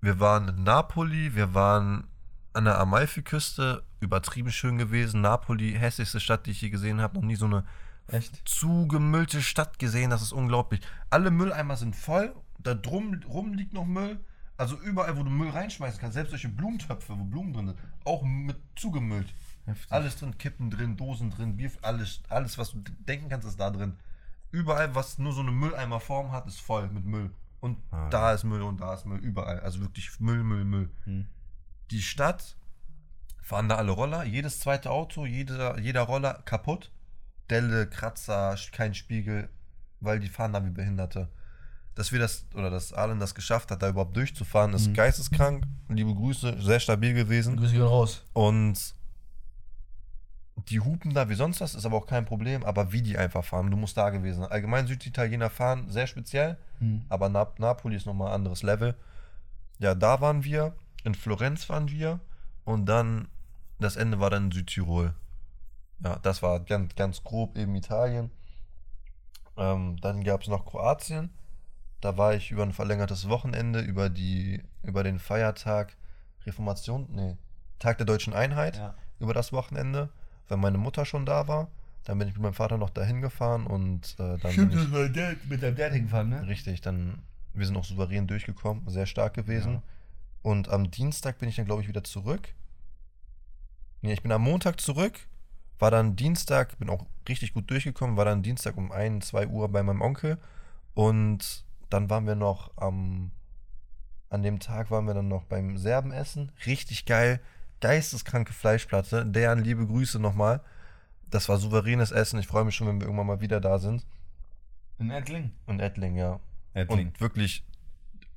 Wir waren in Napoli, wir waren an der Amalfiküste, übertrieben schön gewesen. Napoli, hässlichste Stadt, die ich je gesehen habe. Noch nie so eine Echt? zugemüllte Stadt gesehen, das ist unglaublich. Alle Mülleimer sind voll, da drum rum liegt noch Müll. Also überall, wo du Müll reinschmeißen kannst, selbst solche Blumentöpfe, wo Blumen drin sind, auch mit zugemüllt. Heftig. Alles drin, Kippen drin, Dosen drin, Bier, alles, alles, was du denken kannst, ist da drin. Überall, was nur so eine Mülleimerform hat, ist voll mit Müll. Und Ah. da ist Müll und da ist Müll, überall. Also wirklich Müll, Müll, Müll. Hm. Die Stadt fahren da alle Roller, jedes zweite Auto, jeder, jeder Roller kaputt. Delle, Kratzer, kein Spiegel, weil die fahren da wie Behinderte. Dass wir das, oder dass Arlen das geschafft hat, da überhaupt durchzufahren, ist Mhm. geisteskrank. Liebe Grüße, sehr stabil gewesen. Grüße gehen raus. Und die hupen da wie sonst was, ist aber auch kein Problem. Aber wie die einfach fahren, du musst da gewesen sein. Allgemein Süditaliener fahren, sehr speziell. Hm. Aber Nap Napoli ist nochmal ein anderes Level. Ja, da waren wir. In Florenz waren wir. Und dann, das Ende war dann in Südtirol. Ja, das war ganz, ganz grob eben Italien. Ähm, dann gab es noch Kroatien. Da war ich über ein verlängertes Wochenende, über, die, über den Feiertag Reformation, nee, Tag der Deutschen Einheit, Ja. über das Wochenende, weil meine Mutter schon da war. Dann bin ich mit meinem Vater noch dahin gefahren und äh, dann bin ich, Dad, mit deinem Dad hingefahren, ne? Richtig, dann, wir sind auch souverän durchgekommen, sehr stark gewesen. Ja. Und am Dienstag bin ich dann, glaube ich, wieder zurück. Nee, ich bin am Montag zurück, war dann Dienstag, bin auch richtig gut durchgekommen, war dann Dienstag um 1, 2 Uhr bei meinem Onkel. Und dann waren wir noch am, an dem Tag waren wir dann noch beim Serbenessen. Richtig geil, geisteskranke Fleischplatte. Deren liebe Grüße nochmal. Das war souveränes Essen. Ich freue mich schon, wenn wir irgendwann mal wieder da sind. In Ettling. Und Ettling, ja. Ettling. Und wirklich,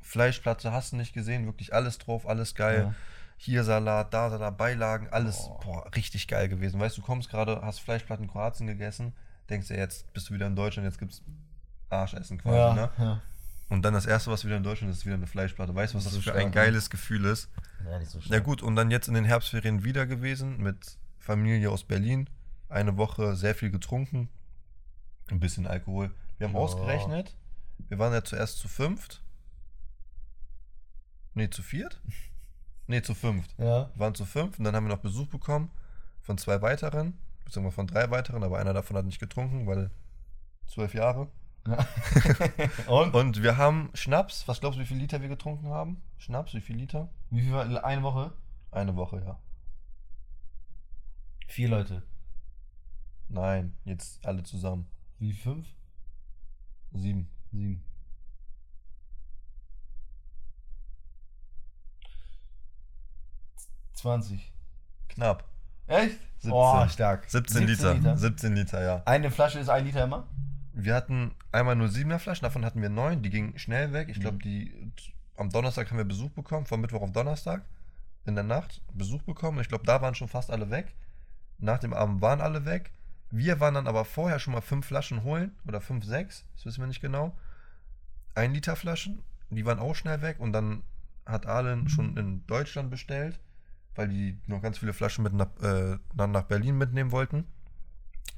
Fleischplatte hast du nicht gesehen, wirklich alles drauf, alles geil. Ja. Hier Salat, da Salat, Beilagen, alles, Boah. boah, richtig geil gewesen. Weißt du, du kommst gerade, hast Fleischplatten in Kroatien gegessen, denkst dir, jetzt bist du wieder in Deutschland, jetzt gibt's Arschessen quasi, ja, ne? ja. Und dann das erste, was wieder in Deutschland ist, ist wieder eine Fleischplatte. Weißt du, was Das ist für stark, ein ne? geiles Gefühl ist? Ja, nicht so Ja gut, und dann jetzt in den Herbstferien wieder gewesen mit Familie aus Berlin. Eine Woche sehr viel getrunken. Ein bisschen Alkohol. Wir haben Ja. ausgerechnet. Wir waren ja zuerst zu fünft. Nee, zu viert? [laughs] Nee, zu fünft. Ja. Wir waren zu fünf und dann haben wir noch Besuch bekommen von zwei weiteren, beziehungsweise von drei weiteren, aber einer davon hat nicht getrunken, weil zwölf Jahre. [laughs] und? Und wir haben Schnaps. Was glaubst du, wie viel Liter wir getrunken haben? Schnaps, wie viel Liter? Wie viel war eine Woche? Eine Woche, ja. Vier Leute. Nein, jetzt alle zusammen. Wie fünf? Sieben. Sieben. Zwanzig. Knapp. Echt? 17. Oh, stark. 17, Liter. 17 Liter, ja. Eine Flasche ist ein Liter immer? Wir hatten einmal nur 7er Flaschen, davon hatten wir neun, die gingen schnell weg. Ich glaube, Mhm. die am Donnerstag haben wir Besuch bekommen, von Mittwoch auf Donnerstag in der Nacht Besuch bekommen. Ich glaube, da waren schon fast alle weg. Nach dem Abend waren alle weg. Wir waren dann aber vorher schon mal fünf Flaschen holen oder fünf, sechs, das wissen wir nicht genau. Ein Liter Flaschen, die waren auch schnell weg und dann hat Arlen schon in Deutschland bestellt, weil die noch ganz viele Flaschen mit nach, äh, dann nach Berlin mitnehmen wollten.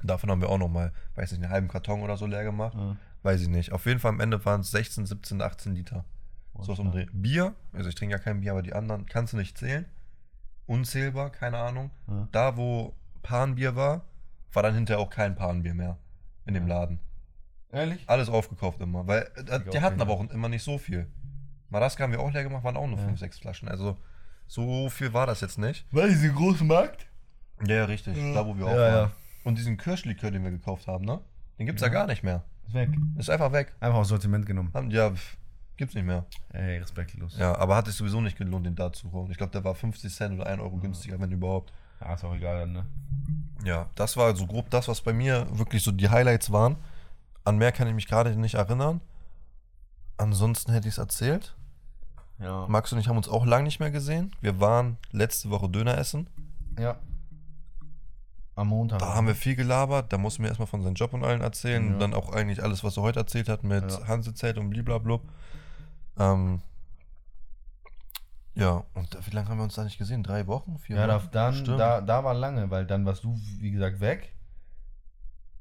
Davon haben wir auch noch mal, weiß nicht, einen halben Karton oder so leer gemacht. Ja. Weiß ich nicht. Auf jeden Fall am Ende waren es 16, 17, 18 Liter. Oh, so was umdrehen. Bier, also ich trinke ja kein Bier, aber die anderen kannst du nicht zählen. Unzählbar, keine Ahnung. Ja. Da, wo Panbier war, war dann hinterher auch kein Panbier mehr in dem Laden. Ehrlich? Alles aufgekauft immer, weil äh, die hatten aber auch immer nicht so viel. Maraska haben wir auch leer gemacht, waren auch nur Ja. 5, 6 Flaschen. Also so viel war das jetzt nicht. War diese große Markt? Ja, ja, richtig. Da, wo wir auch Ja, waren. Ja. Und diesen Kirschlikör, den wir gekauft haben, ne? Den gibt's ja, Ja. gar nicht mehr. Ist weg. Ist einfach weg. Einfach aus Sortiment genommen. Haben, ja, pf, gibt's nicht mehr. Ey, respektlos. Ja, aber hat sich sowieso nicht gelohnt, den da zu holen. Ich glaube, der war 50 Cent oder 1 Euro günstiger, wenn überhaupt. Ja, ist auch egal dann, ne? Ja, das war so grob das, was bei mir wirklich so die Highlights waren. An mehr kann ich mich gerade nicht erinnern. Ansonsten hätte ich es erzählt. Ja. Max und ich haben uns auch lange nicht mehr gesehen. Wir waren letzte Woche Döner essen. Ja. Am Montag. Da haben wir viel gelabert. Da mussten wir erstmal von seinem Job und allen erzählen. Ja. Und dann auch eigentlich alles, was er heute erzählt hat mit Ja. Hansezelt und bliblablub. Ähm, ja, und da- wie lange haben wir uns da nicht gesehen? Drei Wochen? Vier Ja, da, Wochen? dann, Stimmt. da, da war lange, weil dann warst du, wie gesagt, weg.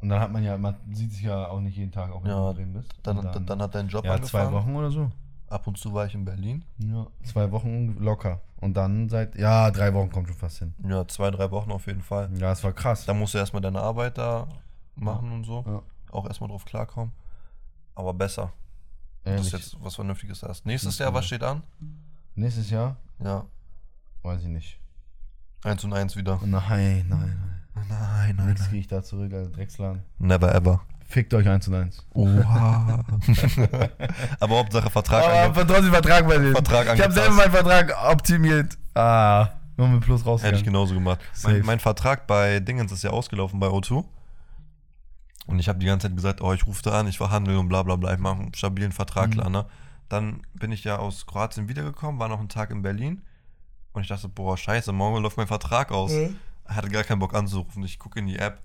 Und dann hat man ja, man sieht sich ja auch nicht jeden Tag, auch wenn Ja, du drin bist. dann, dann, dann, hat dein Job ja, angefangen. zwei Wochen oder so. Ab und zu war ich in Berlin. Ja, zwei Wochen locker. Und dann seit, ja, drei Wochen kommt schon fast hin. Ja, zwei, drei Wochen auf jeden Fall. Ja, es war krass. Da musst du erstmal deine Arbeit da machen und so. Ja. Auch erstmal drauf klarkommen. Aber besser, dass Ehrlich. du jetzt was Vernünftiges hast. Nächstes Jahr, was steht an? Nächstes Jahr? Ja, Weiß ich nicht. 1 und 1 wieder. Nein, nein, Nein, nein. Nichts gehe ich da zurück als Drecksladen. Never ever. Fickt euch eins und eins. Oha. [laughs] Aber Hauptsache Vertrag ange- trotzdem Vertrag bei denen. Vertrag ich habe selber meinen Vertrag optimiert. Ah, nur mit Plus Hätte ich genauso gemacht. Mein, mein Vertrag bei Dingens ist ja ausgelaufen bei O2. Und ich habe die ganze Zeit gesagt, oh, ich rufe da an, ich verhandle und bla bla bla, ich mache einen stabilen Vertrag, Mhm. klar, ne? Dann bin ich ja aus Kroatien wiedergekommen, war noch einen Tag in Berlin. Und ich dachte, boah, scheiße, morgen läuft mein Vertrag aus. Hatte gar keinen Bock anzurufen. Ich gucke in die App.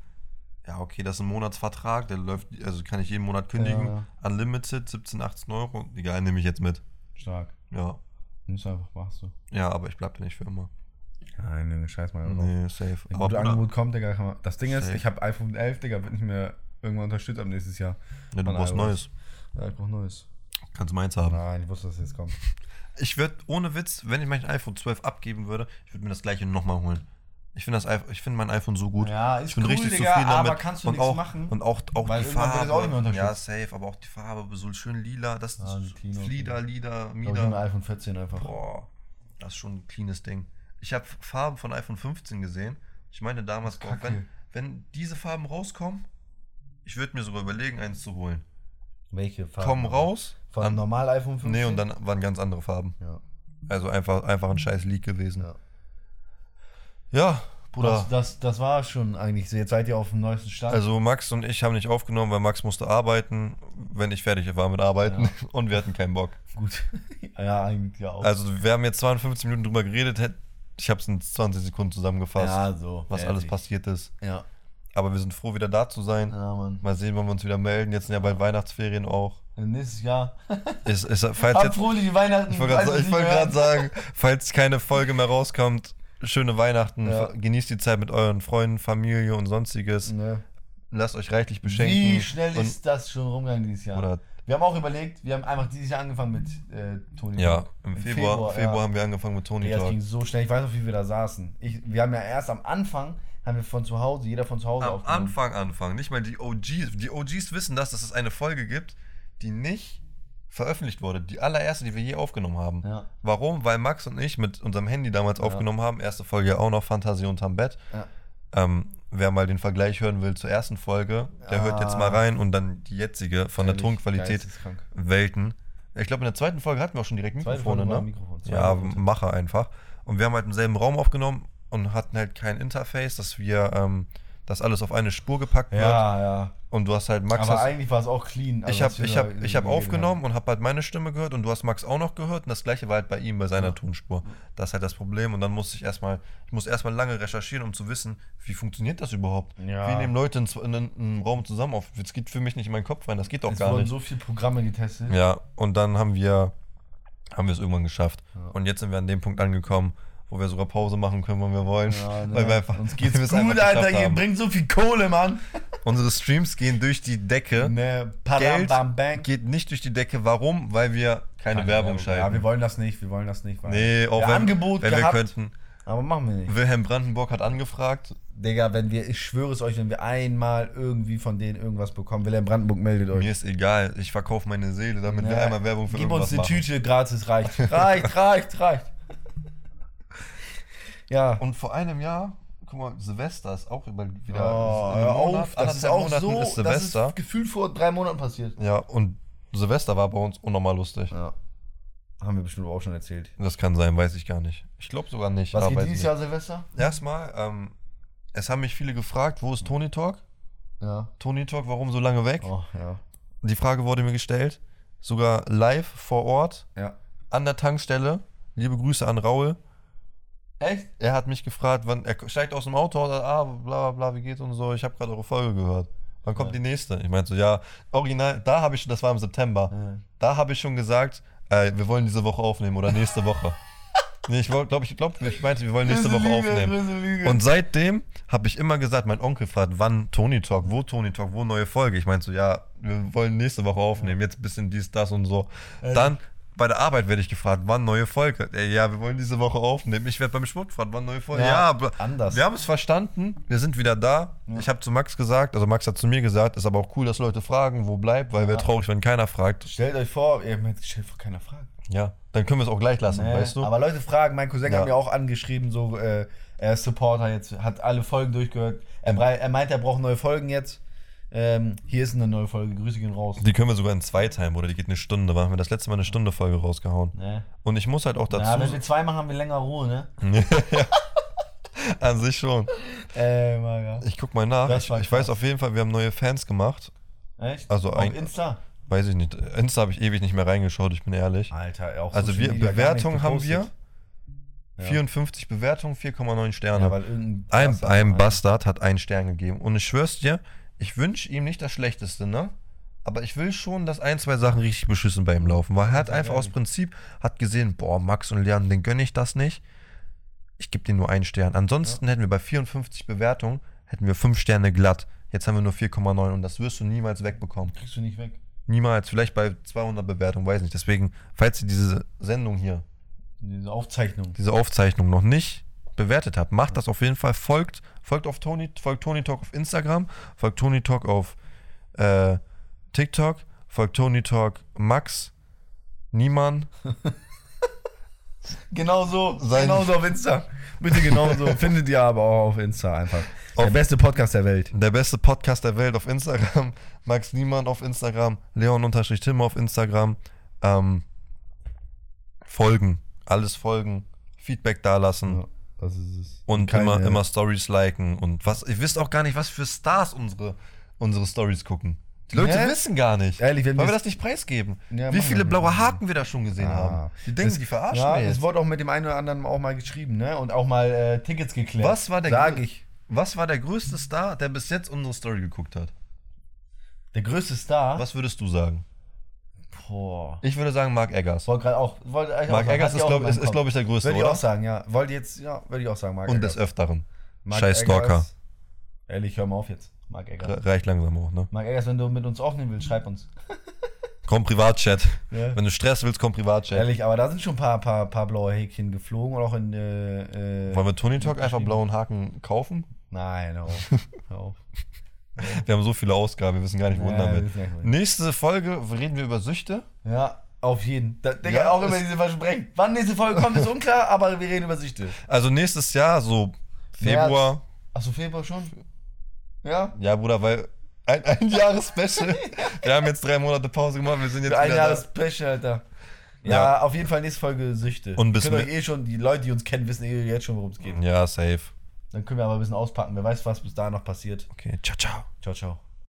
Ja, okay, das ist ein Monatsvertrag, der läuft, also kann ich jeden Monat kündigen. Ja. Unlimited, 17, 18 Euro. Egal, nehme ich jetzt mit. Stark. Ja. Nimmst du einfach, machst du. Ja, aber ich bleib da nicht für immer. Nein, Junge, scheiß mal drauf. Nee, safe. Wenn Bruder, Angebot kommt, Digga, kann man. Das Ding ist, Safe. ich habe iPhone 11, Digga, wird nicht mehr irgendwann unterstützt ab nächstes Jahr. ja, du brauchst. Neues. Ja, ich brauch Neues. Kannst meins haben. Nein, ich wusste, dass es jetzt kommt. Ich würde, ohne Witz, wenn ich mein iPhone 12 abgeben würde, ich würde mir das gleiche nochmal holen. Ich finde das iPhone- ich finde mein iPhone so gut. Ja, ist ich bin cool, richtig Digga, zufrieden aber damit. kannst du und nichts auch, machen, Und auch, auch weil die Farbe. auch nicht mehr ja, safe, aber auch die Farbe, so schön lila. Das die ist auch Flieder. Lieder, glaube, ich Mieder. ein iPhone 14 einfach. Boah, das ist schon ein cleanes Ding. Ich habe Farben von iPhone 15 gesehen. Ich meine damals, boah, wenn, wenn diese Farben rauskommen, ich würde mir sogar überlegen, eins zu holen. Welche Farbe? Kommen raus. Von an- normal iPhone 15? Nee, und dann waren ganz andere Farben. Ja. Also einfach, einfach ein scheiß Leak gewesen. ja. Ja, Bruder. Das, das, das war schon eigentlich. so. Jetzt seid ihr auf dem neuesten Stand. Also Max und ich haben nicht aufgenommen, weil Max musste arbeiten, wenn ich fertig war mit Arbeiten. Ja. [laughs] Und wir hatten keinen Bock. gut. [laughs] ja, eigentlich ja auch. Also wir haben jetzt 52 Minuten drüber geredet. Ich habe es in 20 Sekunden zusammengefasst, ja, so. was fertig. alles passiert ist. Ja. Aber wir sind froh, wieder da zu sein. Ja, Mann. Mal sehen, wann wir uns wieder melden. Jetzt sind ja bald Weihnachtsferien auch. Nächstes Jahr. [laughs] Ist, ist, falls Habt jetzt, fröhliche Weihnachten. ich wollte gerade sagen, falls keine Folge mehr rauskommt, schöne Weihnachten. Ja. Genießt die Zeit mit euren Freunden, Familie und sonstiges. Ne. Lasst euch reichlich beschenken. Wie schnell und, ist das schon rumgegangen dieses Jahr? Wir haben auch überlegt, wir haben einfach dieses Jahr angefangen mit äh, Toni. Ja, Talk. im Februar, Februar, ja. haben wir angefangen mit Tony Ja, Talk. ging so schnell. Ich weiß noch, wie wir da saßen. Ich, wir haben ja erst am Anfang, haben wir von zu Hause, jeder von zu Hause Am. Anfang, Anfang. Nicht mal die OGs. Die OGs wissen das, dass es eine Folge gibt, die nicht veröffentlicht wurde. Die allererste, die wir je aufgenommen haben. Ja. Warum? Weil Max und ich mit unserem Handy damals Ja. aufgenommen haben. Erste Folge ja auch noch Fantasie unterm Bett. Ja. Ähm, wer mal den Vergleich hören will zur ersten Folge, der hört jetzt Ah. mal rein und dann die jetzige von der Ehrlich, Tonqualität geisteskrank. Welten. Ich glaube, in der zweiten Folge hatten wir auch schon direkt Mikrofone, ne? Mikrofon, Ja, Mikrofone. Macher einfach. Und wir haben halt im selben Raum aufgenommen und hatten halt kein Interface, dass wir ähm, das alles auf eine Spur gepackt wird. Ja, ja. Und du hast halt Max. Aber eigentlich war es auch clean. also ich habe ich hab, ich hab aufgenommen und habe halt meine Stimme gehört und du hast Max auch noch gehört und das gleiche war halt bei ihm bei seiner Ja. Tonspur. Das ist halt das Problem und dann musste ich erstmal, ich muss erstmal lange recherchieren, um zu wissen, wie funktioniert das überhaupt? Ja. Wie nehmen Leute einem Raum zusammen auf? Das geht für mich nicht in meinen Kopf rein, das geht doch Es gar wurden nicht. so viele Programme getestet. Ja, und dann haben wir, haben wir es irgendwann geschafft. Ja. Und jetzt sind wir an dem Punkt angekommen, wo wir sogar Pause machen können, wenn wir wollen. Ja, [laughs] ne? Weil wir einfach, Uns geht's weil gut, Alter. Ihr bringt so viel Kohle, Mann. [laughs] Unsere Streams gehen durch die Decke. Ne, Geld bam, bang. geht nicht durch die Decke. Warum? Weil wir keine, Werbung schalten. Ja, wir wollen das nicht. Wir wollen das nicht. Weil nee, auch wenn, Angebot wenn gehabt, wir könnten. aber machen wir nicht. Wilhelm Brandenburg hat angefragt. Digga, wenn wir, ich schwöre es euch, wenn wir einmal irgendwie von denen irgendwas bekommen, Wilhelm Brandenburg meldet euch. Mir ist egal. Ich verkaufe meine Seele, damit wir Ja, einmal Werbung für Gib irgendwas uns eine machen. Tüte gratis, reicht. Reicht, reicht, reicht. Ja. Und vor einem Jahr, guck mal, Silvester ist auch wieder. Oh, hör Monat, auf, das ist auch Monaten so, ist das Silvester. ist gefühlt vor drei Monaten passiert. ja, und Silvester war bei uns unnormal lustig. Ja. Haben wir bestimmt auch schon erzählt. Das kann sein, weiß ich gar nicht. Ich glaube sogar nicht. Was geht dieses. Jahr Silvester? Erstmal, ähm, es haben mich viele gefragt, wo ist Tony Talk? Ja. Tony Talk, warum so lange weg? Oh, ja. Die Frage wurde mir gestellt. Sogar live vor Ort Ja. an der Tankstelle. Liebe Grüße an Raul. Echt? Er hat mich gefragt, wann er steigt aus dem Auto und sagt, ah, bla bla bla, wie geht's und so. Ich habe gerade eure Folge gehört. Wann kommt Ja. die nächste? Ich meinte so, ja, original, da habe ich, das war im September, Ja. da habe ich schon gesagt, äh, wir wollen diese Woche aufnehmen oder nächste Woche. [laughs] nee, ich glaube, ich, glaub, ich meinte, wir wollen nächste Woche aufnehmen. Und seitdem habe ich immer gesagt, mein Onkel fragt, wann Tony Talk, wo Tony Talk, wo neue Folge. Ich meinte so, ja, wir wollen nächste Woche aufnehmen, jetzt ein bisschen dies, das und so. Dann bei der Arbeit werde ich gefragt, wann neue Folge. Ey, ja, wir wollen diese Woche aufnehmen. Ich werde beim Sport gefragt, wann neue Folge. Ja, Ja, aber anders. wir haben es verstanden. Wir sind wieder da. Ich habe zu Max gesagt, also Max hat zu mir gesagt, ist aber auch cool, dass Leute fragen, wo bleibt, weil wäre Ja. traurig, wenn keiner fragt. Stellt euch vor, ihr habt stellt vor keiner Frage. Ja, dann können wir es auch gleich lassen, Nee, weißt du? Aber Leute fragen, mein Cousin Ja. hat mir auch angeschrieben, so, äh, er ist Supporter jetzt, hat alle Folgen durchgehört. Er, er meint, er braucht neue Folgen jetzt. Ähm, hier ist eine neue Folge, Grüße gehen raus. Die können wir sogar in zwei teilen, oder die geht eine Stunde. Wann haben wir das letzte Mal eine Stunde Folge rausgehauen? Ne? Und ich muss halt auch Ja, dazu. wenn wir zwei machen, haben wir länger Ruhe, ne? [laughs] An sich schon. Äh, Maga. Ich guck mal nach. Ich, ich weiß auf jeden Fall, wir haben neue Fans gemacht. Echt? Also Auf ein- Insta? Weiß ich nicht. Insta habe ich ewig nicht mehr reingeschaut, ich bin ehrlich. Alter, auch Also Social wir Bewertungen haben wir. Ja. 54 Bewertungen, 4,9 Sterne. Ja, ein, Bastard ein hat- Bastard hat einen Stern gegeben. Und ich schwör's dir, ich wünsche ihm nicht das Schlechteste, ne? Aber ich will schon, dass ein, zwei Sachen richtig beschissen bei ihm laufen. Weil er hat Ja, einfach aus. Prinzip, hat gesehen, boah, Max und Leon, den gönne ich das nicht. Ich gebe denen nur einen Stern. Ansonsten hätten wir bei 54 Bewertungen, hätten wir 5 Sterne glatt. Jetzt haben wir nur 4,9 und das wirst du niemals wegbekommen. Kriegst du nicht weg. Niemals. Vielleicht bei 200 Bewertungen, weiß nicht. Deswegen, falls ihr diese Sendung hier Diese Aufzeichnung. diese Aufzeichnung noch nicht bewertet habt, macht das auf jeden Fall. Folgt, folgt auf Tony, folgt Tony Talk auf Instagram, folgt Tony Talk auf äh, TikTok, folgt Tony Talk Max, Niemann. [laughs] Genau so. Sein- Genau so auf Insta. Bitte genau so. [laughs] Findet ihr aber auch auf Insta einfach. Der Auf- beste Podcast der Welt. Der beste Podcast der Welt auf Instagram, [laughs] Max Niemann auf Instagram, Leon-Tim auf Instagram. Ähm, folgen, alles folgen, Feedback dalassen. Ja, das ist es. Und Keine- immer, immer Stories liken und was. Ihr wisst auch gar nicht, was für Stars unsere, unsere Stories gucken. Die Leute Hä? wissen gar nicht. Ehrlich, wenn weil wir das nicht preisgeben. Ja, Wie viele blaue. Haken wir da schon gesehen Ah. haben. Die denken, Das- die verarschen Ja, es wurde auch mit dem einen oder anderen auch mal geschrieben, ne? Und auch mal äh, Tickets geklärt. Was war der Sag ich. Was war der größte Star, der bis jetzt unsere Story geguckt hat? Der größte Star. Was würdest du sagen? Boah. Ich würde sagen Mark Eggers. Wollte gerade auch. Auch Mark sagen. Eggers ist, auch glaube glaub ich, der größte, Würde ich oder? auch sagen, ja. Wollte jetzt, ja, würde ich auch sagen, Mark Und Eggers. des Öfteren. Mark Scheiß Stalker. Ehrlich, hör mal auf jetzt. Mark Eggers. Re- Reicht langsam auch, ne? Mark Eggers, wenn du mit uns aufnehmen willst, schreib uns. [laughs] Komm Privatchat. Ja. Wenn du Stress willst, komm Privatchat. Ehrlich, aber da sind schon ein paar, paar, paar blaue Häkchen geflogen und auch in. Äh, äh, Wollen wir Tony Talk einfach blauen Haken kaufen? Nein, hör auf. [laughs] hör auf. Wir haben so viele Ausgaben, wir wissen gar nicht, wohin Ja, damit. Nächste Folge reden wir über Süchte. Ja, auf jeden. Da, Digga, Ja, auch immer es- diese Versprechen. Wann nächste Folge kommt, ist unklar, [laughs] aber wir reden über Süchte. Also nächstes Jahr, so Februar. Achso, Februar schon? Ja? Ja, Bruder, weil ein, ein [laughs] Jahres-Special. wir haben jetzt drei Monate Pause gemacht, wir sind jetzt ein wieder Jahr da. Special, Alter. Ja, Ja. auf jeden Fall nächste Folge Süchte. Und bis Könnt euch eh schon, die Leute, die uns kennen, wissen eh jetzt schon, worum es geht. Ja, safe. Dann können wir aber ein bisschen auspacken. Wer weiß, was bis dahin noch passiert. Okay, ciao, ciao. Ciao, ciao.